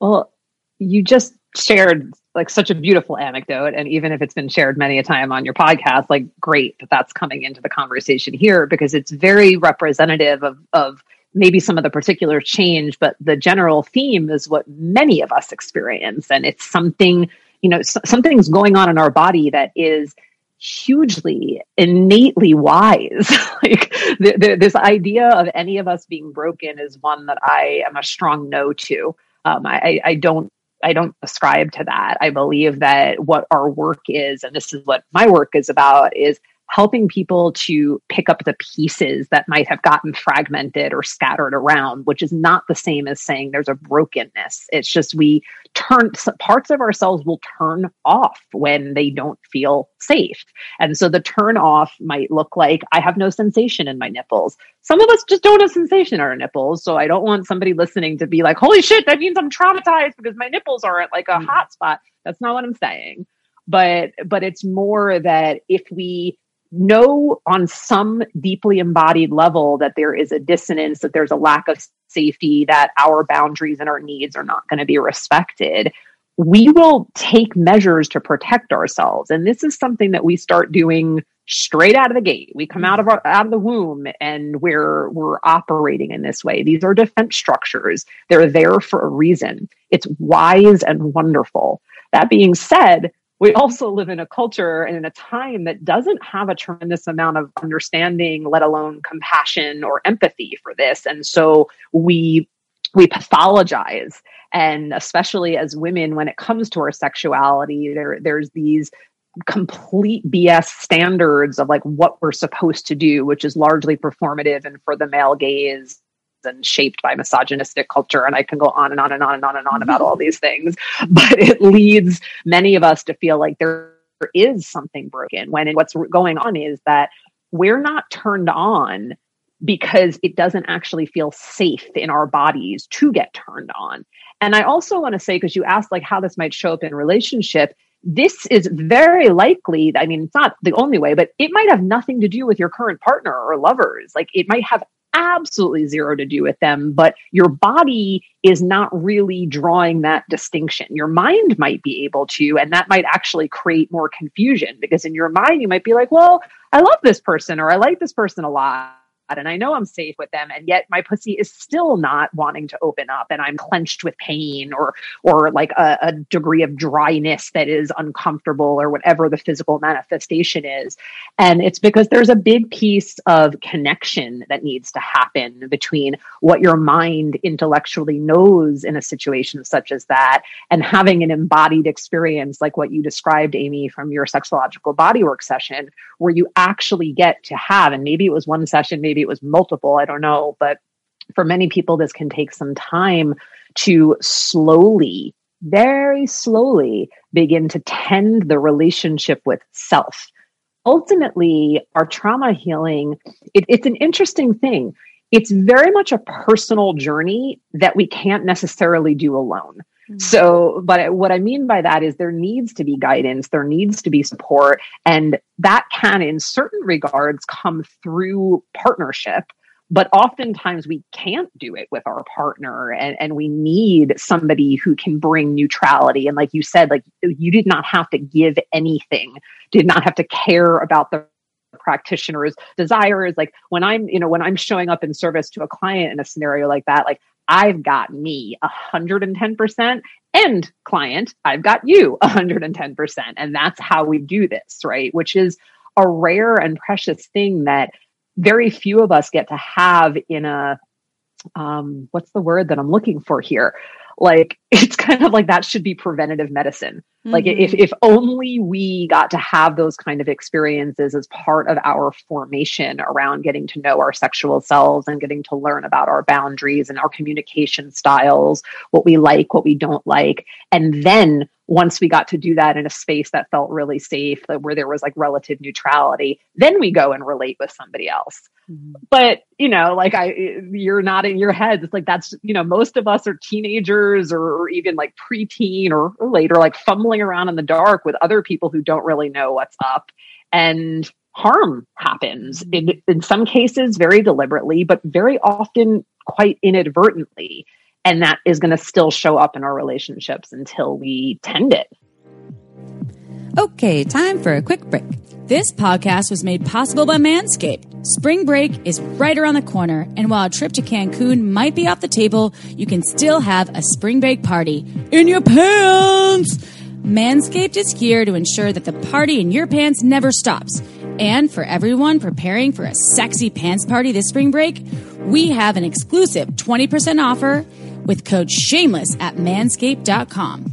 Well, you just shared like such a beautiful anecdote and even if it's been shared many a time on your podcast like great that that's coming into the conversation here because it's very representative of of maybe some of the particular change but the general theme is what many of us experience and it's something you know something's going on in our body that is hugely innately wise like the, the, this idea of any of us being broken is one that i am a strong no to um, I, I don't I don't ascribe to that. I believe that what our work is, and this is what my work is about, is helping people to pick up the pieces that might have gotten fragmented or scattered around, which is not the same as saying there's a brokenness. It's just we turn parts of ourselves will turn off when they don't feel safe. And so the turn off might look like I have no sensation in my nipples. Some of us just don't have sensation in our nipples. So I don't want somebody listening to be like, holy shit, that means I'm traumatized because my nipples aren't like a mm. hot spot. That's not what I'm saying but but it's more that if we know on some deeply embodied level that there is a dissonance, that there's a lack of safety, that our boundaries and our needs are not going to be respected, we will take measures to protect ourselves. And this is something that we start doing straight out of the gate. We come out of our, out of the womb and we're we're operating in this way. These are defense structures. They're there for a reason. It's wise and wonderful. That being said, we also live in a culture and in a time that doesn't have a tremendous amount of understanding, let alone compassion or empathy for this. And so we we pathologize and especially as women when it comes to our sexuality there there's these complete BS standards of like what we're supposed to do, which is largely performative and for the male gaze and shaped by misogynistic culture. And I can go on and on and on and on and on about all these things. But it leads many of us to feel like there is something broken when what's going on is that we're not turned on because it doesn't actually feel safe in our bodies to get turned on. And I also want to say, because you asked like how this might show up in relationship, this is very likely, I mean, it's not the only way, but it might have nothing to do with your current partner or lovers. Like it might have absolutely zero to do with them, but your body is not really drawing that distinction. Your mind might be able to, and that might actually create more confusion because in your mind, you might be like, well, I love this person or I like this person a lot and I know I'm safe with them and yet my pussy is still not wanting to open up and I'm clenched with pain or or like a, a degree of dryness that is uncomfortable or whatever the physical manifestation is. And it's because there's a big piece of connection that needs to happen between what your mind intellectually knows in a situation such as that and having an embodied experience like what you described Amy from your sexological bodywork session where you actually get to have and maybe it was one session maybe maybe it was multiple, I don't know. But for many people, this can take some time to slowly, very slowly begin to tend the relationship with self. Ultimately, our trauma healing, it, it's an interesting thing. It's very much a personal journey that we can't necessarily do alone. Mm-hmm. So, but what I mean by that is there needs to be guidance, there needs to be support, and that can, in certain regards, come through partnership. But oftentimes we can't do it with our partner, and, and we need somebody who can bring neutrality. And like you said, like you did not have to give anything, did not have to care about the practitioner's desires like when i'm you know when i'm showing up in service to a client in a scenario like that like I've got me 110% and client, I've got you 110%. And that's how we do this, right? Which is a rare and precious thing that very few of us get to have in a, um, what's the word that I'm looking for here? like it's kind of like that should be preventative medicine mm-hmm. like if if only we got to have those kind of experiences as part of our formation around getting to know our sexual selves and getting to learn about our boundaries and our communication styles what we like what we don't like. And then once we got to do that in a space that felt really safe where there was like relative neutrality then we go and relate with somebody else. But you know like i you're not in your head it's like that's you know most of us are teenagers or, or even like preteen or, or later like fumbling around in the dark with other people who don't really know what's up and harm happens in, in some cases very deliberately but very often quite inadvertently and that is going to still show up in our relationships until we tend it okay time for a quick break this podcast was made possible by Manscaped. Spring break is right around the corner, and while a trip to Cancun might be off the table, you can still have a spring break party in your pants. Manscaped is here to ensure that the party in your pants never stops. And for everyone preparing for a sexy pants party this spring break, we have an exclusive 20% offer with code SHAMELESS at manscaped.com.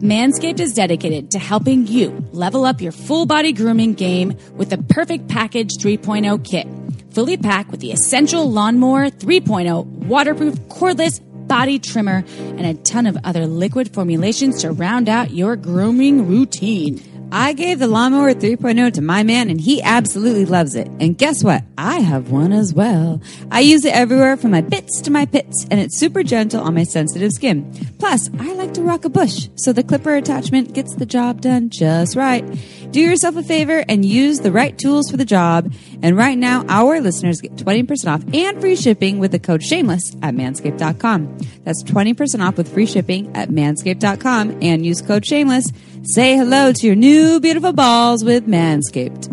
Manscaped is dedicated to helping you level up your full body grooming game with the Perfect Package 3.0 kit. Fully packed with the essential Lawnmower 3.0 waterproof cordless body trimmer and a ton of other liquid formulations to round out your grooming routine. I gave the lawnmower 3.0 to my man and he absolutely loves it. And guess what? I have one as well. I use it everywhere from my bits to my pits and it's super gentle on my sensitive skin. Plus, I like to rock a bush, so the clipper attachment gets the job done just right. Do yourself a favor and use the right tools for the job. And right now, our listeners get 20% off and free shipping with the code shameless at manscaped.com. That's 20% off with free shipping at manscaped.com and use code shameless. Say hello to your new beautiful balls with Manscaped.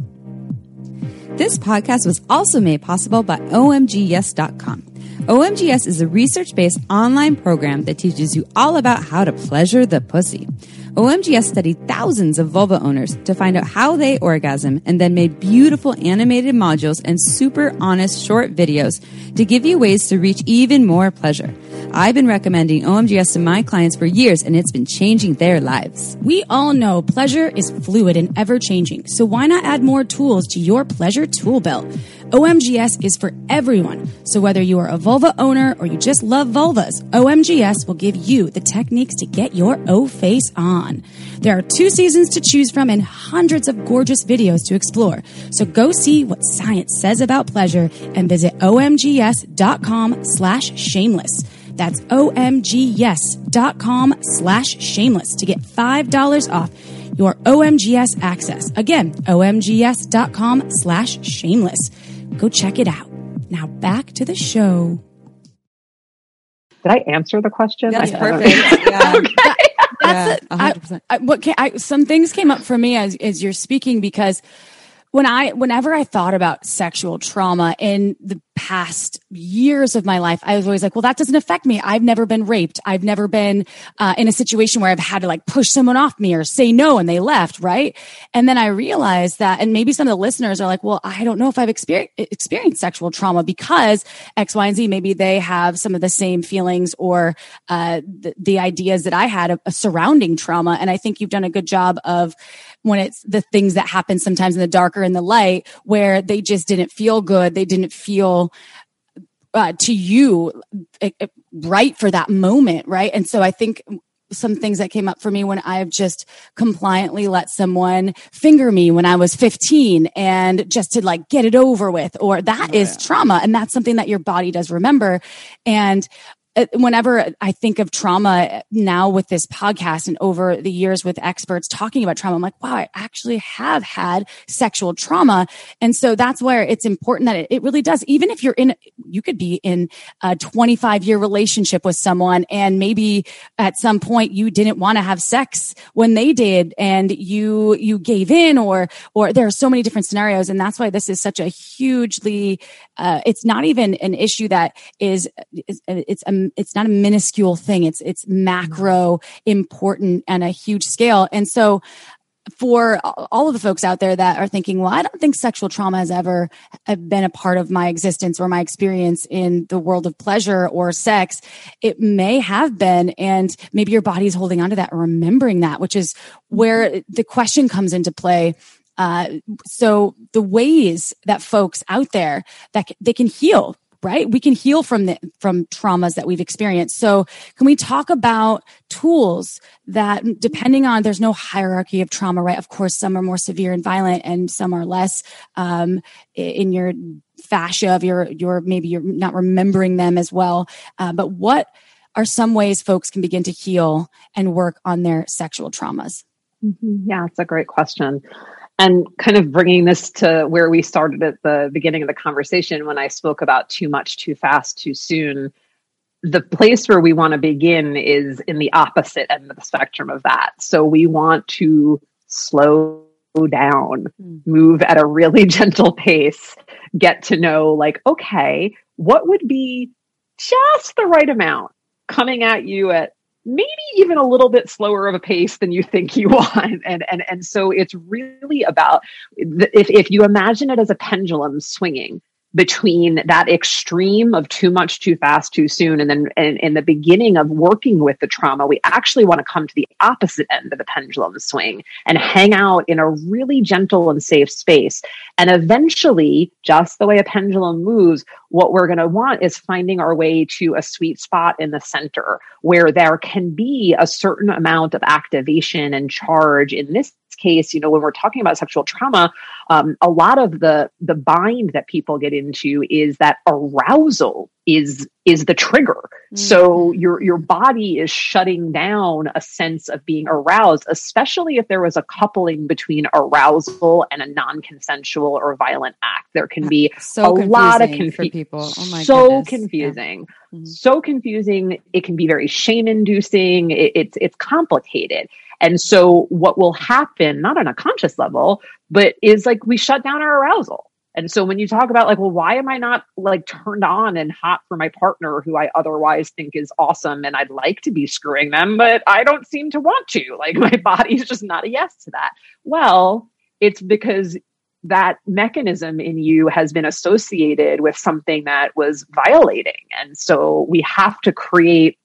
This podcast was also made possible by OMGYes.com. OMGYes is a research based online program that teaches you all about how to pleasure the pussy. OMGYes studied thousands of vulva owners to find out how they orgasm and then made beautiful animated modules and super honest short videos to give you ways to reach even more pleasure. I've been recommending OMGYes to my clients for years and it's been changing their lives. We all know pleasure is fluid and ever changing, so why not add more tools to your pleasure tool belt? OMGYes is for everyone. So whether you are a vulva owner or you just love vulvas, OMGYes will give you the techniques to get your O face on. There are two seasons to choose from and hundreds of gorgeous videos to explore. So go see what science says about pleasure and visit omgyes.com slash shameless. That's omgyes.com slash shameless to get $5 off your OMGYes access. Again, omgyes.com slash shameless. Go check it out. Now back to the show. Did I answer the question? That's I- perfect. Yeah. okay. That's Yeah, it. 100%. I, what ca I, some things came up for me as as you're speaking because when I whenever I thought about sexual trauma in the past years of my life, I was always like, well, that doesn't affect me. I've never been raped. I've never been uh, in a situation where I've had to like push someone off me or say no and they left, right? And then I realized that, and maybe some of the listeners are like, well, I don't know if I've experienced experienced sexual trauma because X, Y, and Z. Maybe they have some of the same feelings or uh, the, the ideas that I had of, of surrounding trauma. And I think you've done a good job of when it's the things that happen sometimes in the dark or in the light where they just didn't feel good. They didn't feel uh, to you uh, uh, right for that moment. Right. And so I think some things that came up for me when I've just compliantly let someone finger me when I was 15 and just to like get it over with, or that is trauma. And that's something that your body does remember. And whenever I think of trauma now with this podcast and over the years with experts talking about trauma, I'm like, wow, I actually have had sexual trauma. And so that's where it's important that it, it really does. Even if you're in, you could be in a 25 year relationship with someone and maybe at some point you didn't want to have sex when they did and you, you gave in or, or there are so many different scenarios. And that's why this is such a hugely, uh, it's not even an issue that is, is it's a it's not a minuscule thing. It's it's macro important and a huge scale. And so for all of the folks out there that are thinking, well, I don't think sexual trauma has ever uh, been a part of my existence or my experience in the world of pleasure or sex. It may have been. And maybe your body's holding on to that, remembering that, which is where the question comes into play. Uh, so the ways that folks out there that they can heal right? We can heal from the from traumas that we've experienced. So can we talk about tools that depending on there's no hierarchy of trauma right? Of course some are more severe and violent and some are less um, in your fascia of your your maybe you're not remembering them as well. Uh, but what are some ways folks can begin to heal and work on their sexual traumas? Mhm. Yeah, it's a great question. And kind of bringing this to where we started at the beginning of the conversation when I spoke about too much, too fast, too soon. The place where we want to begin is in the opposite end of the spectrum of that. So we want to slow down, hmm. move at a really gentle pace, get to know, like, okay, what would be just the right amount coming at you at maybe even a little bit slower of a pace than you think you want. And and and so it's really about if if you imagine it as a pendulum swinging between that extreme of too much too fast too soon and then in, in the beginning of working with the trauma we actually want to come to the opposite end of the pendulum swing and hang out in a really gentle and safe space. And eventually just the way a pendulum moves what we're going to want is finding our way to a sweet spot in the center where there can be a certain amount of activation and charge in this case, you know, when we're talking about sexual trauma, um, a lot of the the bind that people get into is that arousal is is the trigger. Mm-hmm. So your your body is shutting down a sense of being aroused, especially if there was a coupling between arousal and a non-consensual or violent act. There can be so a lot of confusion for people. Oh my so goodness. confusing, Yeah. Mhm. so confusing. It can be very shame-inducing. It, it's it's complicated. And so what will happen, not on a conscious level, but is like we shut down our arousal. And so when you talk about like, well, why am I not like turned on and hot for my partner who I otherwise think is awesome and I'd like to be screwing them, but I don't seem to want to. Like my body's just not a yes to that. Well, it's because that mechanism in you has been associated with something that was violating. And so we have to create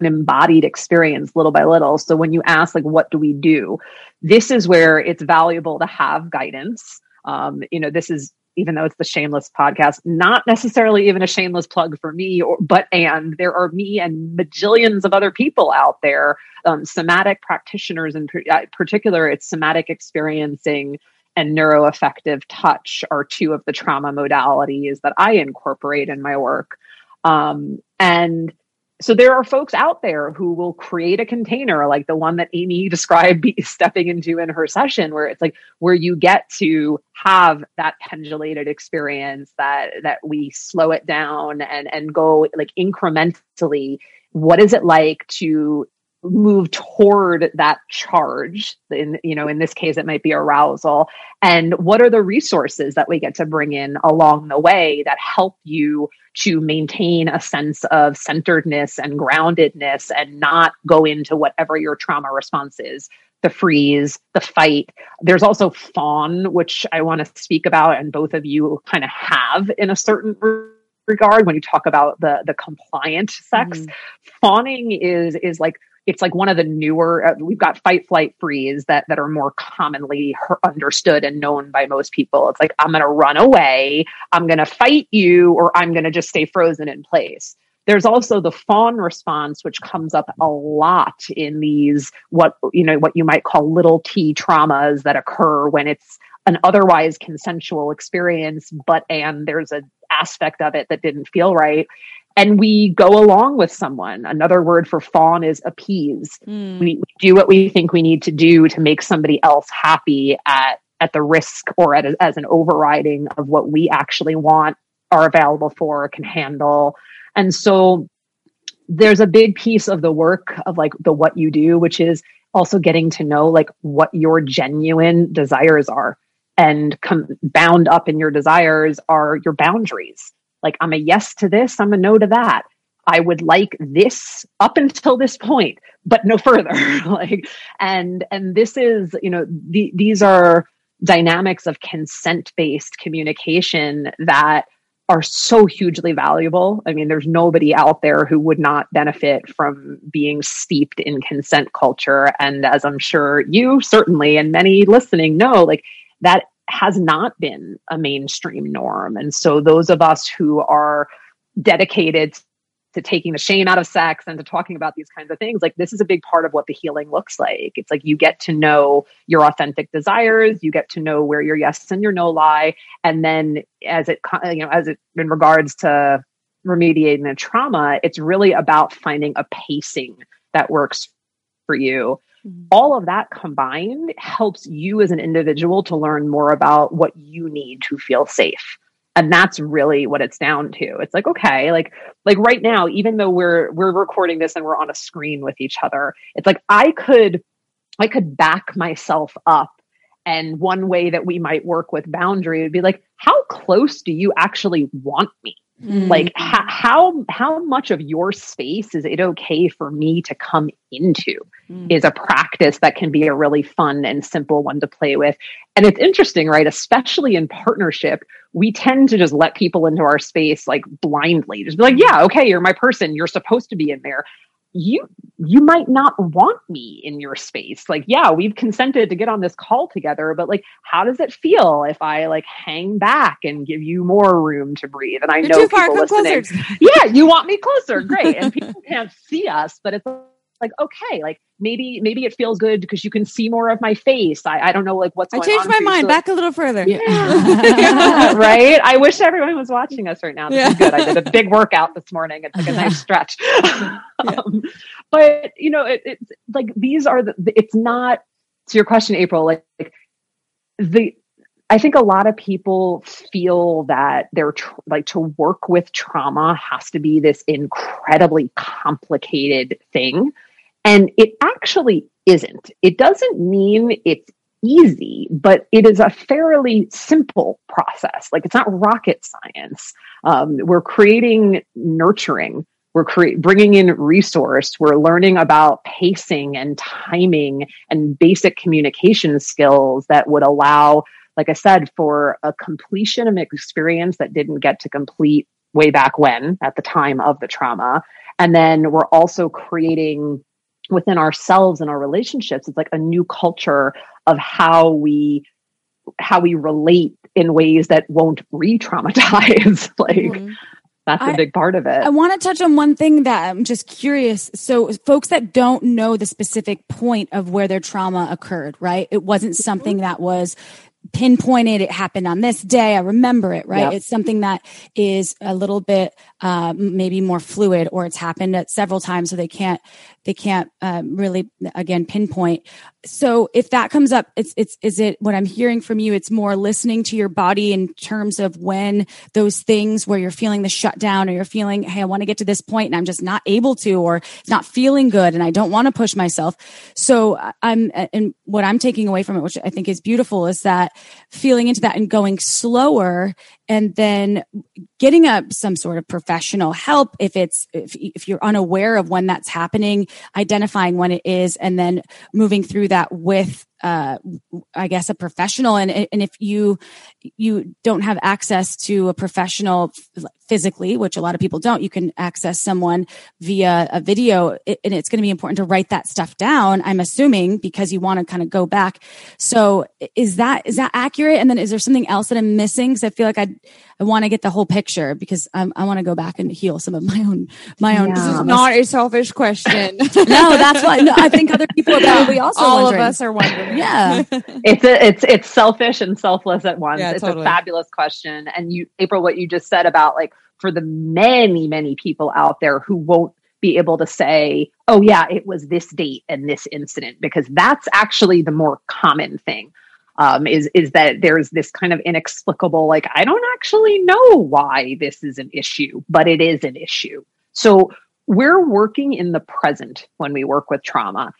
an embodied experience little by little. So when you ask, like, what do we do? This is where it's valuable to have guidance. Um, you know, this is even though it's the shameless podcast, not necessarily even a shameless plug for me, or but and there are me and bajillions of other people out there, um, somatic practitioners in uh, particular. It's somatic experiencing and neuroaffective touch are two of the trauma modalities that I incorporate in my work. Um, and so there are folks out there who will create a container like the one that Amy described be stepping into in her session where it's like where you get to have that pendulated experience that that we slow it down and and go like incrementally what is it like to move toward that charge. In you know in this case it might be arousal. And what are the resources that we get to bring in along the way that help you to maintain a sense of centeredness and groundedness and not go into whatever your trauma response is? The freeze the fight. There's also fawn which i want to speak about and both of you kind of have in a certain regard when you talk about the the compliant sex. Mhm. fawning is is like it's like one of the newer uh, we've got fight flight freeze that that are more commonly understood and known by most people. It's like i'm going to run away i'm going to fight you or i'm going to just stay frozen in place. There's also the fawn response which comes up a lot in these what you know what you might call little t traumas that occur when it's an otherwise consensual experience but and there's an aspect of it that didn't feel right and we go along with someone. Another word for fawn is appease. Mm. We, we do what we think we need to do to make somebody else happy at at the risk or at a, as an overriding of what we actually want, are available for, can handle. And so there's a big piece of the work of like the what you do, which is also getting to know like what your genuine desires are. And com- bound up in your desires are your boundaries like i'm a yes to this i'm a no to that i would like this up until this point but no further like and and this is you know the, these are dynamics of consent based communication that are so hugely valuable. I mean, there's nobody out there who would not benefit from being steeped in consent culture. And as I'm sure you certainly and many listening know, like that has not been a mainstream norm. And so those of us who are dedicated to taking the shame out of sex and to talking about these kinds of things like this is a big part of what the healing looks like it's like you get to know your authentic desires you get to know where your yes and your no lie and then as it you know as it in regards to remediating the trauma it's really about finding a pacing that works for you Mm-hmm. all of that combined helps you as an individual to learn more about what you need to feel safe. And that's really what it's down to. It's like okay like like right now even though we're we're recording this and we're on a screen with each other it's like i could i could back myself up. And one way that we might work with boundary would be like how close do you actually want me Mm. like how how how much of your space is it okay for me to come into Mm. is a practice that can be a really fun and simple one to play with. And it's interesting right? Especially in partnership we tend to just let people into our space like blindly. Just be like yeah okay you're my person. You're supposed to be in there you you might not want me in your space like yeah we've consented to get on this call together but like how does it feel if i like hang back and give you more room to breathe and i You're know people listening closer. yeah, you want me closer. Great. And people can't see us, but it's like okay like maybe maybe it feels good because you can see more of my face. I, I don't know like what's I changed on my mind. So- Back a little further. Yeah, right? I wish everyone was watching us right now. This Yeah. is good. I did a big workout this morning. It's like a nice stretch. Um, but you know it, it's like these are the it's not to your question april like, like the I think a lot of people feel that they're tr- like to work with trauma has to be this incredibly complicated thing. And it actually isn't. It doesn't mean it's easy, but it is a fairly simple process. Like it's not rocket science. Um, we're creating nurturing. We're cre- bringing in resource. We're learning about pacing and timing and basic communication skills that would allow like I said, for a completion of an experience that didn't get to complete way back when at the time of the trauma. And then we're also creating within ourselves and our relationships, it's like a new culture of how we how we relate in ways that won't re-traumatize. like Mhm. that's a I- big part of it. I want to touch on one thing that I'm just curious. So, folks that don't know the specific point of where their trauma occurred, right? It wasn't something that was pinpointed. It happened on this day. I remember it, right? Yep. It's something that is a little bit, uh, maybe more fluid or it's happened at several times. So they can't, they can't, um, really, again, pinpoint. So if that comes up, it's, it's, is it what I'm hearing from you? It's more listening to your body in terms of when those things where you're feeling the shutdown or you're feeling, Hey, I want to get to this point and I'm just not able to, or it's not feeling good and I don't want to push myself. So I- I'm, and what I'm taking away from it, which I think is beautiful is that feeling into that and going slower and then getting up some sort of professional help if it's if, if you're unaware of when that's happening identifying when it is and then moving through that with uh i guess a professional. And and if you you don't have access to a professional physically which a lot of people don't you can access someone via a video and it's going to be important to write that stuff down i'm assuming because you want to kind of go back so is that is that accurate and then is there something else that i'm missing because i feel like i i want to get the whole picture because I'm, i want to go back and heal some of my own my own Yeah. This is not a selfish question. no that's why no, i think other people are probably also All wondering. of us are wondering. yeah it's a, it's it's selfish and selfless at once. Yeah, it's totally. a fabulous question. And you, April, what you just said about like for the many many people out there who won't be able to say, "Oh yeah, it was this date and this incident," because that's actually the more common thing. Um, is is that there's this kind of inexplicable, like I don't actually know why this is an issue, but it is an issue. So we're working in the present when we work with trauma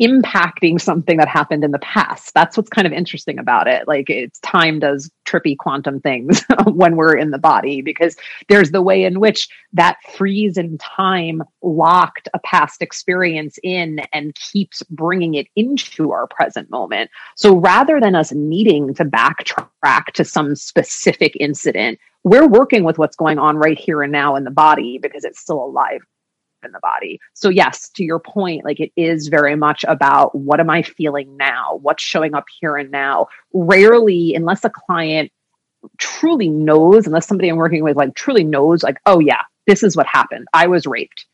impacting something that happened in the past. That's what's kind of interesting about it. Like it's time does trippy quantum things when we're in the body because there's the way in which that freeze in time locked a past experience in and keeps bringing it into our present moment. So rather than us needing to backtrack to some specific incident, we're working with what's going on right here and now in the body because it's still alive in the body. So yes, to your point, like it is very much about what am I feeling now? What's showing up here and now? Rarely, unless a client truly knows, unless somebody I'm working with like truly knows, like, oh yeah, this is what happened. I was raped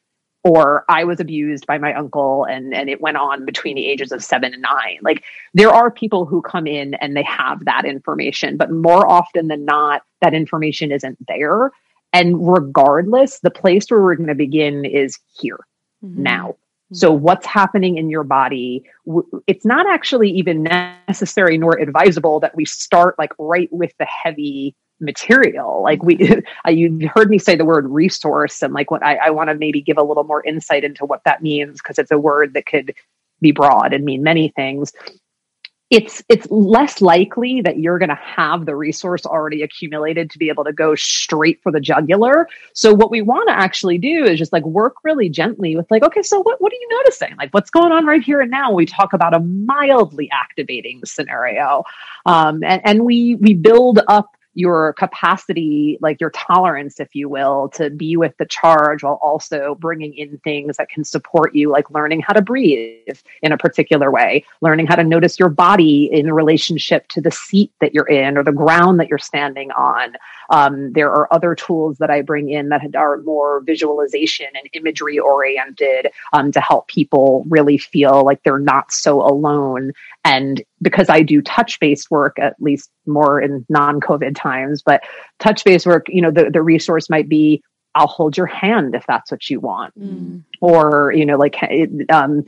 or I was abused by my uncle and and it went on between the ages of 7 and 9. Like there are people who come in and they have that information, but more often than not that information isn't there. And regardless, the place where we're going to begin is here Mm-hmm. now. So what's happening in your body? It's not actually even necessary nor advisable that we start like right with the heavy material. Like we, uh, you heard me say the word resource, and like what I, I want to maybe give a little more insight into what that means because it's a word that could be broad and mean many things. It's it's less likely that you're going to have the resource already accumulated to be able to go straight for the jugular. So what we want to actually do is just like work really gently with like, okay, so what, what are you noticing? Like what's going on right here and now? We talk about a mildly activating scenario. Um, and, and we, we build up your capacity, like your tolerance, if you will, to be with the charge while also bringing in things that can support you, like learning how to breathe in a particular way, learning how to notice your body in relationship to the seat that you're in or the ground that you're standing on. Um, there are other tools that I bring in that are more visualization and imagery oriented um, to help people really feel like they're not so alone. And because I do touch based work, at least more in non COVID times, but touch based work, you know, the, the resource might be I'll hold your hand if that's what you want. Mm. Or, you know, like, um,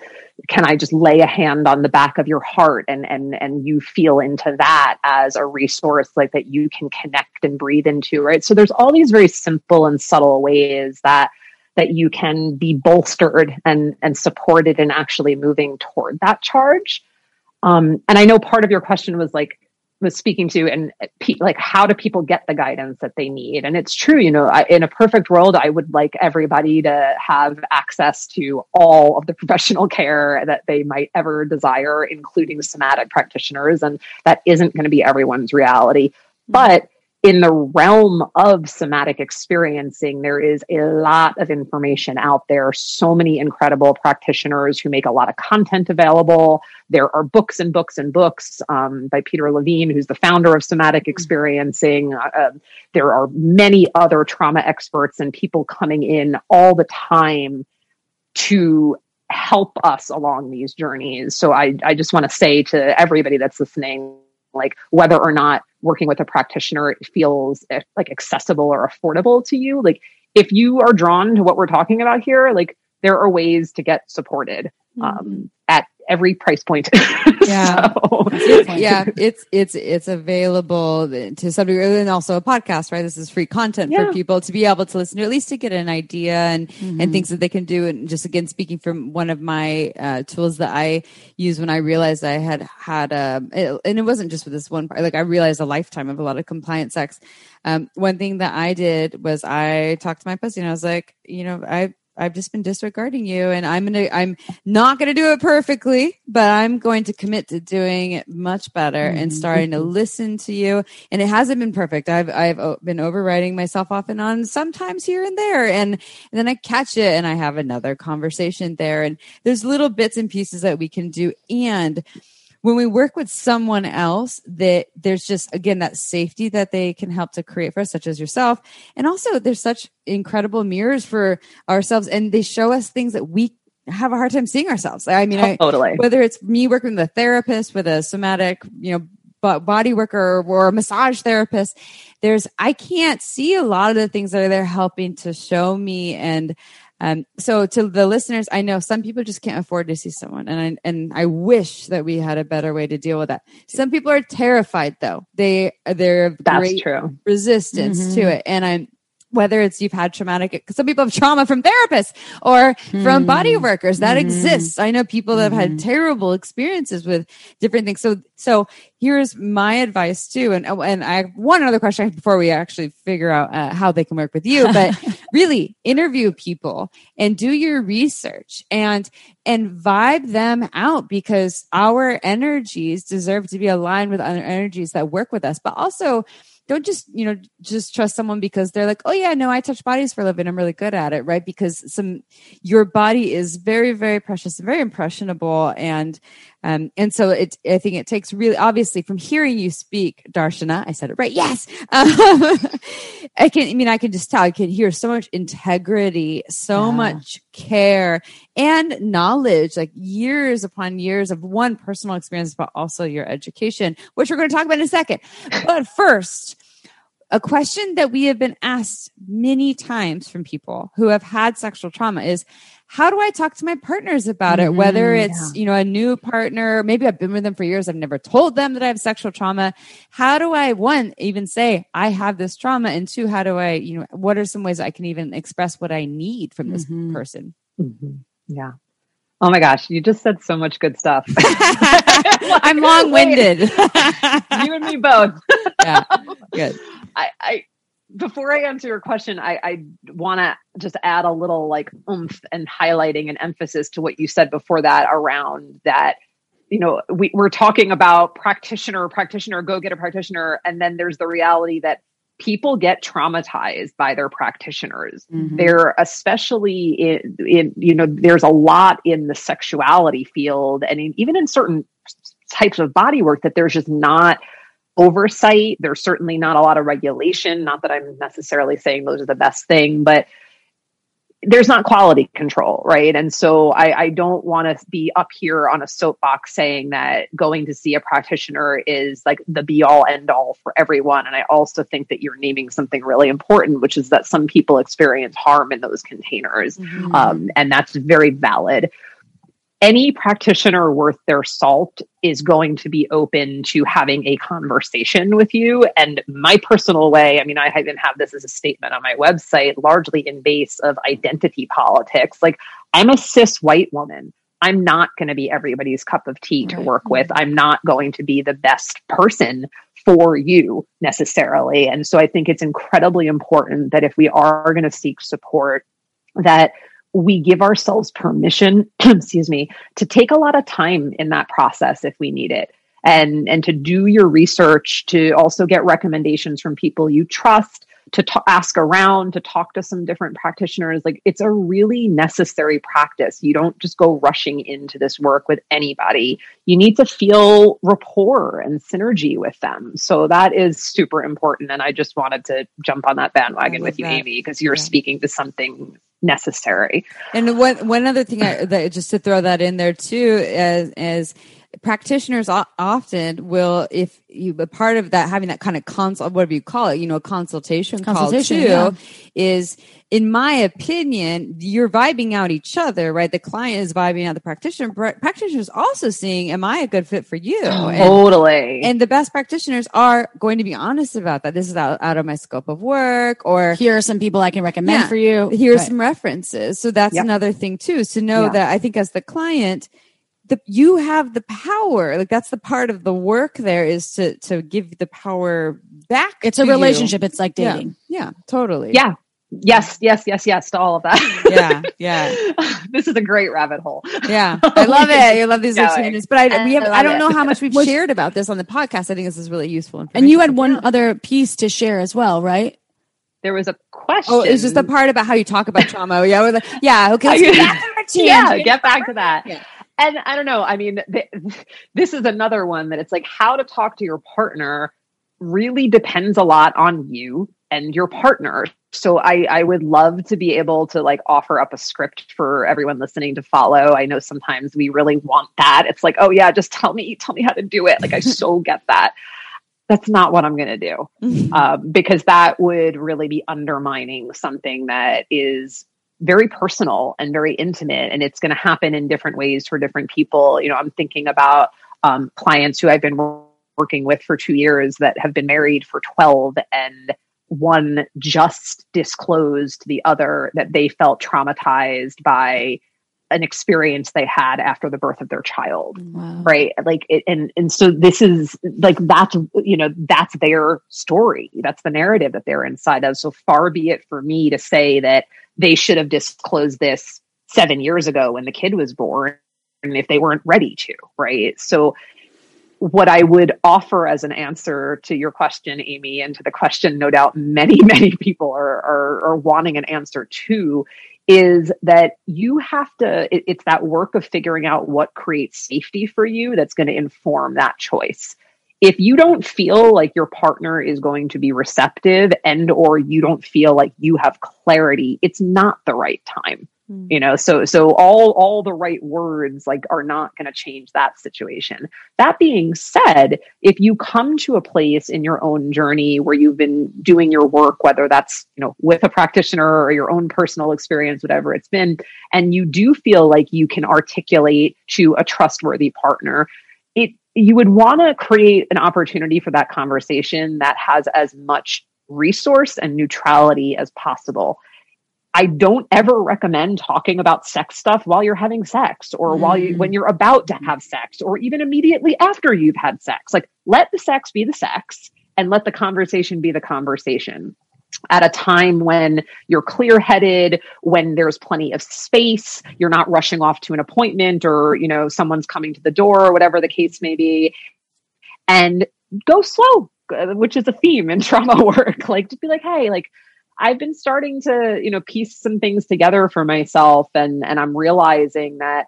can I just lay a hand on the back of your heart and, and, and you feel into that as a resource like that you can connect and breathe into, right? So there's all these very simple and subtle ways that, that you can be bolstered and, and supported in actually moving toward that charge. Um, and I know part of your question was like, was speaking to and pe- like how do people get the guidance that they need? And it's true you know I, in a perfect world i would like everybody to have access to all of the professional care that they might ever desire including somatic practitioners and that isn't going to be everyone's reality. But in the realm of somatic experiencing, there is a lot of information out there. So many incredible practitioners who make a lot of content available. There are books and books and books um, by Peter Levine, who's the founder of Somatic mm-hmm. Experiencing. Uh, um, there are many other trauma experts and people coming in all the time to help us along these journeys. So I, I just want to say to everybody that's listening, like whether or not working with a practitioner feels eh, like accessible or affordable to you like if you are drawn to what we're talking about here like there are ways to get supported um, mm-hmm. at every price point. yeah. so. yeah. It's, it's, it's available to some degree and also a podcast, right? This is free content yeah. for people to be able to listen to, at least to get an idea and, mm-hmm. and things that they can do. And just again, speaking from one of my uh, tools that I use when I realized I had had, a, um, it, and it wasn't just with this one part, like I realized a lifetime of a lot of compliant sex. Um, one thing that I did was I talked to my pussy and I was like, you know, I, I've just been disregarding you and I'm going to, I'm not going to do it perfectly, but I'm going to commit to doing it much better mm-hmm. and starting to listen to you. And it hasn't been perfect. I've, I've been overriding myself off and on sometimes here and there. And, and then I catch it and I have another conversation there. And there's little bits and pieces that we can do. And, when we work with someone else that there's just again that safety that they can help to create for us such as yourself. And also there's such incredible mirrors for ourselves and they show us things that we have a hard time seeing ourselves. I mean totally. I, whether it's me working with a therapist with a somatic you know body worker or a massage therapist there's i can't see a lot of the things that are there helping to show me and um, so to the listeners, I know some people just can't afford to see someone, and I, and I wish that we had a better way to deal with that. Some people are terrified, though. They they're That's great true. resistance mm-hmm. to it, and I'm whether it's you've had traumatic some people have trauma from therapists or mm-hmm. from body hmm. workers that mm-hmm. exists i know people that have had mm-hmm. terrible experiences with different things so so here's my advice too and and i have one other question before we actually figure out uh, how they can work with you but really interview people and do your research and and vibe them out because our energies deserve to be aligned with other energies that work with us but also don't just you know just trust someone because they're like oh yeah no i touch bodies for a living. I'm really good at it right? Because some your body is very very precious and very impressionable. And um, and so it, I think it takes really obviously from hearing you speak, Darshana, I said it right. Yes. Um, I can, I mean, I can just tell, I can hear so much integrity, so yeah. much care and knowledge, like years upon years of one personal experience, but also your education, which we're going to talk about in a second. But first, a question that we have been asked many times from people who have had sexual trauma is how do I talk to my partners about it? Mm-hmm, Whether it's, yeah. you know, a new partner, maybe I've been with them for years. I've never told them that I have sexual trauma. How do I, one, even say I have this trauma? And two, how do I, you know, what are some ways I can even express what I need from this mm-hmm. person? Mm-hmm. Yeah. Oh my gosh, you just said so much good stuff. I'm long winded. you and me both. yeah. Good. I, I before I answer your question, I, I want to just add a little like oomph and highlighting and emphasis to what you said before that around that you know, we, we're talking about practitioner, practitioner, go get a practitioner. And then there's the reality that people get traumatized by their practitioners. Mm-hmm. They're especially in, in, you know, there's a lot in the sexuality field and in, even in certain types of body work that there's just not oversight. There's certainly not a lot of regulation. Not that I'm necessarily saying those are the best thing, but there's not quality control, right? And so I, I don't want to be up here on a soapbox saying that going to see a practitioner is like the be all end all for everyone. And I also think that you're naming something really important, which is that some people experience harm in those containers. Mm-hmm. Um, and that's very valid any practitioner worth their salt is going to be open to having a conversation with you. And my personal way, I mean, I even have this as a statement on my website, largely in base of identity politics. Like, I'm a cis white woman. I'm not going to be everybody's cup of tea to work mm-hmm. with. I'm not going to be the best person for you necessarily. And so I think it's incredibly important that if we are going to seek support, that we give ourselves permission, excuse me, to take a lot of time in that process if we need it. And, and to do your research, to also get recommendations from people you trust, to t- ask around, to talk to some different practitioners. Like it's a really necessary practice. You don't just go rushing into this work with anybody. You need to feel rapport and synergy with them. So that is super important. And I just wanted to jump on that bandwagon with you, that. Amy, because you're yeah. speaking to something necessary. And one one other thing I, that just to throw that in there too is, is practitioners often will if you a part of that having that kind of consult whatever you call it you know consultation, consultation call too yeah. is in my opinion you're vibing out each other right the client is vibing out the practitioner practitioner is also seeing am i a good fit for you oh, and, totally and the best practitioners are going to be honest about that this is out, out of my scope of work or here are some people i can recommend yeah, for you here are right. some references so that's yep. another thing too so know yeah. that i think as the client the you have the power. Like that's the part of the work there is to to give the power back it's a relationship you. it's like dating. Yeah, yeah totally. Yeah. Yes yes yes yes to all of that. Yeah yeah. This is a great rabbit hole. Yeah. I love it. I love these experiences but i we have i, I don't know how much we've shared about this on the podcast. I think this is really useful and you had one other piece to share as well right? There was a oh, question. Oh, it's just the part about how you talk about trauma. Yeah, like, yeah. Okay, so yeah, get back to that. Yeah and I don't know. I mean, th- this is another one that it's like how to talk to your partner really depends a lot on you and your partner. So I, I would love to be able to like offer up a script for everyone listening to follow. I know sometimes we really want that. It's like, oh yeah, just tell me, tell me how to do it. Like I so get that. That's not what I'm going to do mm-hmm. um, because that would really be undermining something that is very personal and very intimate and it's going to happen in different ways for different people. You know i'm thinking about um, clients who i've been working with for two years that have been married for 12 and one just disclosed the other that they felt traumatized by an experience they had after the birth of their child wow. right? Like it, and and so this is like that's you know that's their story. That's the narrative that they're inside of. So far be it for me to say that they should have disclosed this seven years ago when the kid was born if they weren't ready to right? So what i would offer as an answer to your question amy and to the question no doubt many many people are are, are wanting an answer to is that you have to it, it's that work of figuring out what creates safety for you that's going to inform that choice if you don't feel like your partner is going to be receptive and or you don't feel like you have clarity it's not the right time mm. you know so so all all the right words like are not going to change that situation that being said if you come to a place in your own journey where you've been doing your work whether that's you know with a practitioner or your own personal experience whatever it's been and you do feel like you can articulate to a trustworthy partner you would want to create an opportunity for that conversation that has as much resource and neutrality as possible. I don't ever recommend talking about sex stuff while you're having sex or mm. while you when you're about to have sex or even immediately after you've had sex. Like let the sex be the sex and let the conversation be the conversation. At a time when you're clear headed, when there's plenty of space, you're not rushing off to an appointment or, you know, someone's coming to the door or whatever the case may be. And go slow, uh, which is a theme in trauma work. Like, just be like, hey, like, I've been starting to, you know, piece some things together for myself and and I'm realizing that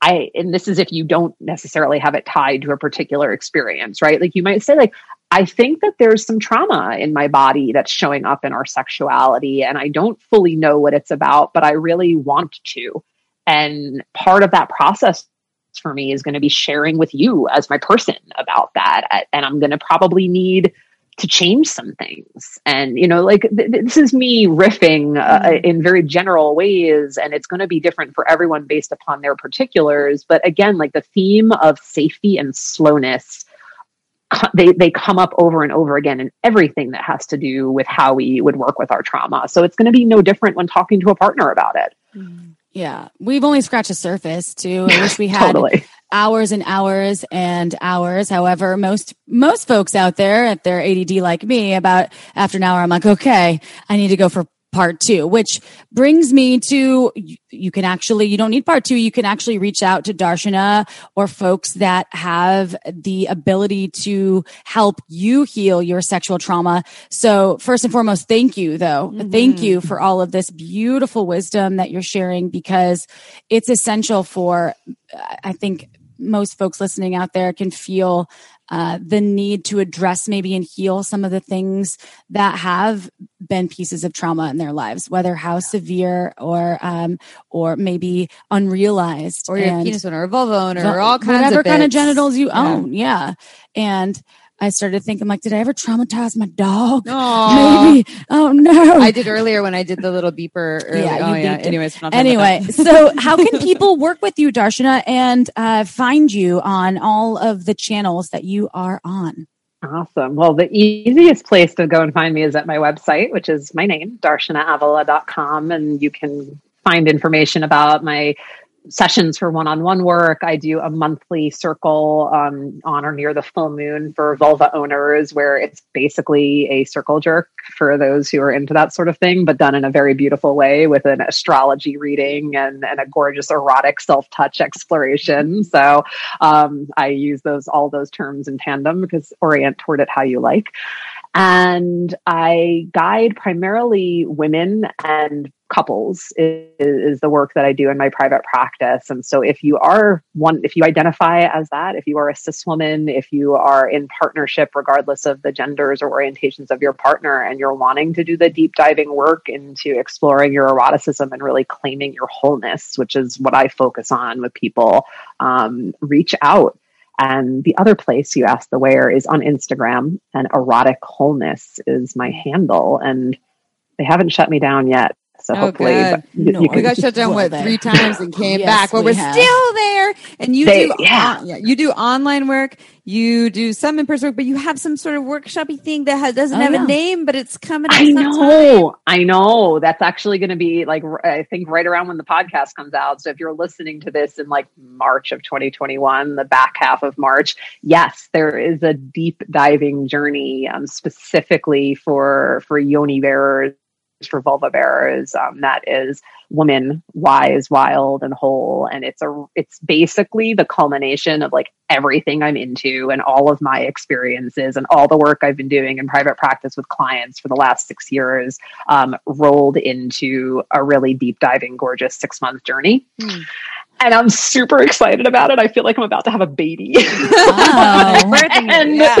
I and this is if you don't necessarily have it tied to a particular experience, right? Like you might say like I think that there's some trauma in my body that's showing up in our sexuality and I don't fully know what it's about, but I really want to. And part of that process for me is going to be sharing with you as my person about that and I'm going to probably need to change some things. And, you know, like th- this is me riffing uh, mm-hmm. in very general ways, and it's going to be different for everyone based upon their particulars. But again, like the theme of safety and slowness. They, they come up over and over again in everything that has to do with how we would work with our trauma. So it's going to be no different when talking to a partner about it. Mm-hmm. Yeah, we've only scratched the surface too. I wish we had totally hours and hours and hours. However, most most folks out there, if they're ADD like me, about after an hour, I'm like, okay, I need to go for part two, which brings me to you can actually, you don't need part two. You can actually reach out to Darshana or folks that have the ability to help you heal your sexual trauma. So first and foremost, thank you though. Mm-hmm. Thank you for all of this beautiful wisdom that you're sharing because it's essential for, I think most folks listening out there can feel uh, the need to address maybe and heal some of the things that have been pieces of trauma in their lives, whether how severe or um, or maybe unrealized, or your penis owner, or vulva owner, or all kinds whatever of kind of genitals you yeah. own. Yeah, and I started thinking like, did I ever traumatize my dog? Aww. Maybe. Oh no. I did earlier when I did the little beeper. Earlier. Yeah. Oh yeah. Anyways. Anyway, so how can people work with you, Darshana, and uh, find you on all of the channels that you are on? Awesome. Well, the easiest place to go and find me is at my website, which is my name, darshanaavila.com. And you can find information about my sessions for one-on-one work. I do a monthly circle um, on or near the full moon for vulva owners, where it's basically a circle jerk for those who are into that sort of thing, but done in a very beautiful way with an astrology reading and, and a gorgeous erotic self-touch exploration. So um, I use those all those terms in tandem because orient toward it how you like. And I guide primarily women and couples is, is, the work that I do in my private practice. And so if you are one, if you identify as that, if you are a cis woman, if you are in partnership, regardless of the genders or orientations of your partner, and you're wanting to do the deep diving work into exploring your eroticism and really claiming your wholeness, which is what I focus on with people, um, reach out. And the other place you ask the where is on Instagram, and erotic wholeness is my handle. And they haven't shut me down yet. So oh, hopefully, you, no, you we got shut down what three times and came yes, back. Well, we are still there, and you they, do yeah. yeah. you do online work, you do some in person work, but you have some sort of workshopy thing that has, doesn't oh, have yeah. a name, but it's coming. I know, I know. That's actually going to be like I think right around when the podcast comes out. So if you're listening to this in like March of 2021, the back half of March, yes, there is a deep diving journey um, specifically for for yoni bearers for vulva bearers um, that is woman wise wild and whole. And it's a it's basically the culmination of like everything i'm into and all of my experiences and all the work i've been doing in private practice with clients for the last six years um, rolled into a really deep diving gorgeous six month journey. Mm and I'm super excited about it. I feel like I'm about to have a baby. Oh, and yeah.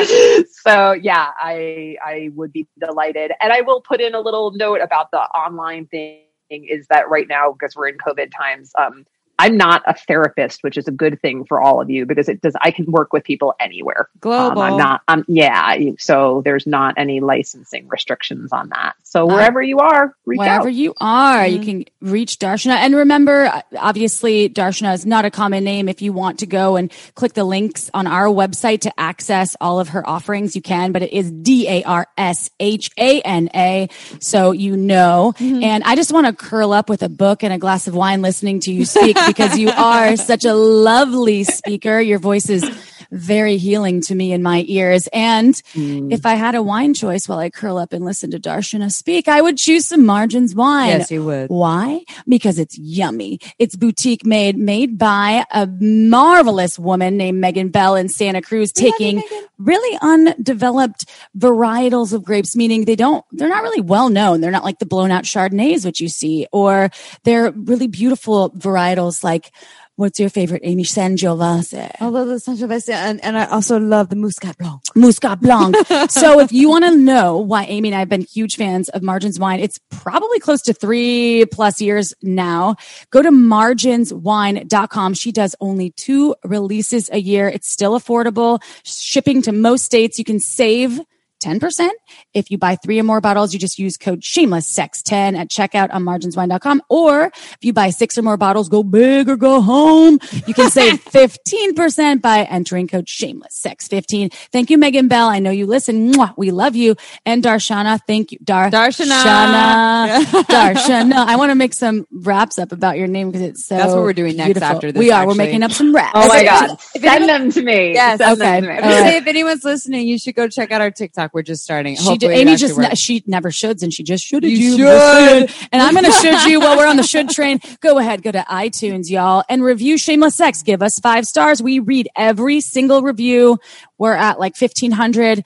so yeah, I I would be delighted. And I will put in a little note about the online thing is that right now because we're in COVID times, um, I'm not a therapist, which is a good thing for all of you because it does. I can work with people anywhere. Global. Um, I'm not. I'm yeah. So there's not any licensing restrictions on that. So wherever uh, you are, wherever out. you are, mm-hmm. you can reach Darshana. And remember, obviously, Darshana is not a common name. If you want to go and click the links on our website to access all of her offerings, you can. But it is D A R S H A N A, so you know. Mm-hmm. And I just want to curl up with a book and a glass of wine, listening to you speak because you are such a lovely speaker. Your voice is very healing to me in my ears. And mm. if I had a wine choice while I curl up and listen to Darshana speak, I would choose some Margins wine. Yes, you would. Why? Because it's yummy. It's boutique made, made by a marvelous woman named Megan Bell in Santa Cruz, taking really undeveloped varietals of grapes, meaning they don't, they're not really well known. They're not like the blown out Chardonnays, which you see, or they're really beautiful varietals like, what's your favorite, Amy Sangiovese? I love the Sangiovese, and, and I also love the Muscat Blanc. Muscat Blanc. so if you want to know why Amy and I have been huge fans of Margins wine, it's probably close to three plus years now. Go to marginswine.com. She does only two releases a year. It's still affordable. Shipping to most states. You can save 10%. If you buy three or more bottles, you just use code shameless sex 10 at checkout on marginswine.com. Or if you buy six or more bottles, go big or go home. You can save 15% by entering code shameless sex 15. Thank you, Megan Bell. I know you listen. Mwah, we love you. And Darshana, thank you. Dar- Darshana. Shana. Darshana. I want to make some wraps up about your name because it's so That's what we're doing next beautiful. after this, We are. We're making up some wraps. Oh my God. Send them to me. Yes, Send them okay. to me. I was All gonna right. say, if anyone's listening, you should go check out our TikTok. We're just starting. She Hopefully did, Amy just ne- she never shoulds and she just should You you, should. and I'm gonna should you while we're on the should train. Go ahead, go to iTunes, y'all, and review Shameless Sex. Give us five stars. We read every single review. We're at like 1500.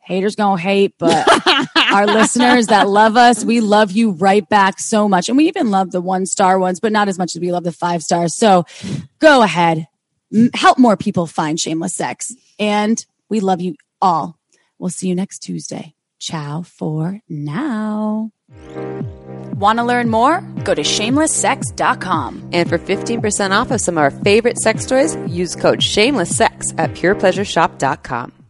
Haters gonna hate, but our listeners that love us, we love you right back so much, and we even love the one star ones, but not as much as we love the five stars. So go ahead, help more people find Shameless Sex, and we love you all. We'll see you next Tuesday. Ciao for now. Want to learn more? Go to shamelesssex.com. And for 15% off of some of our favorite sex toys, use code shamelesssex at purepleasureshop.com.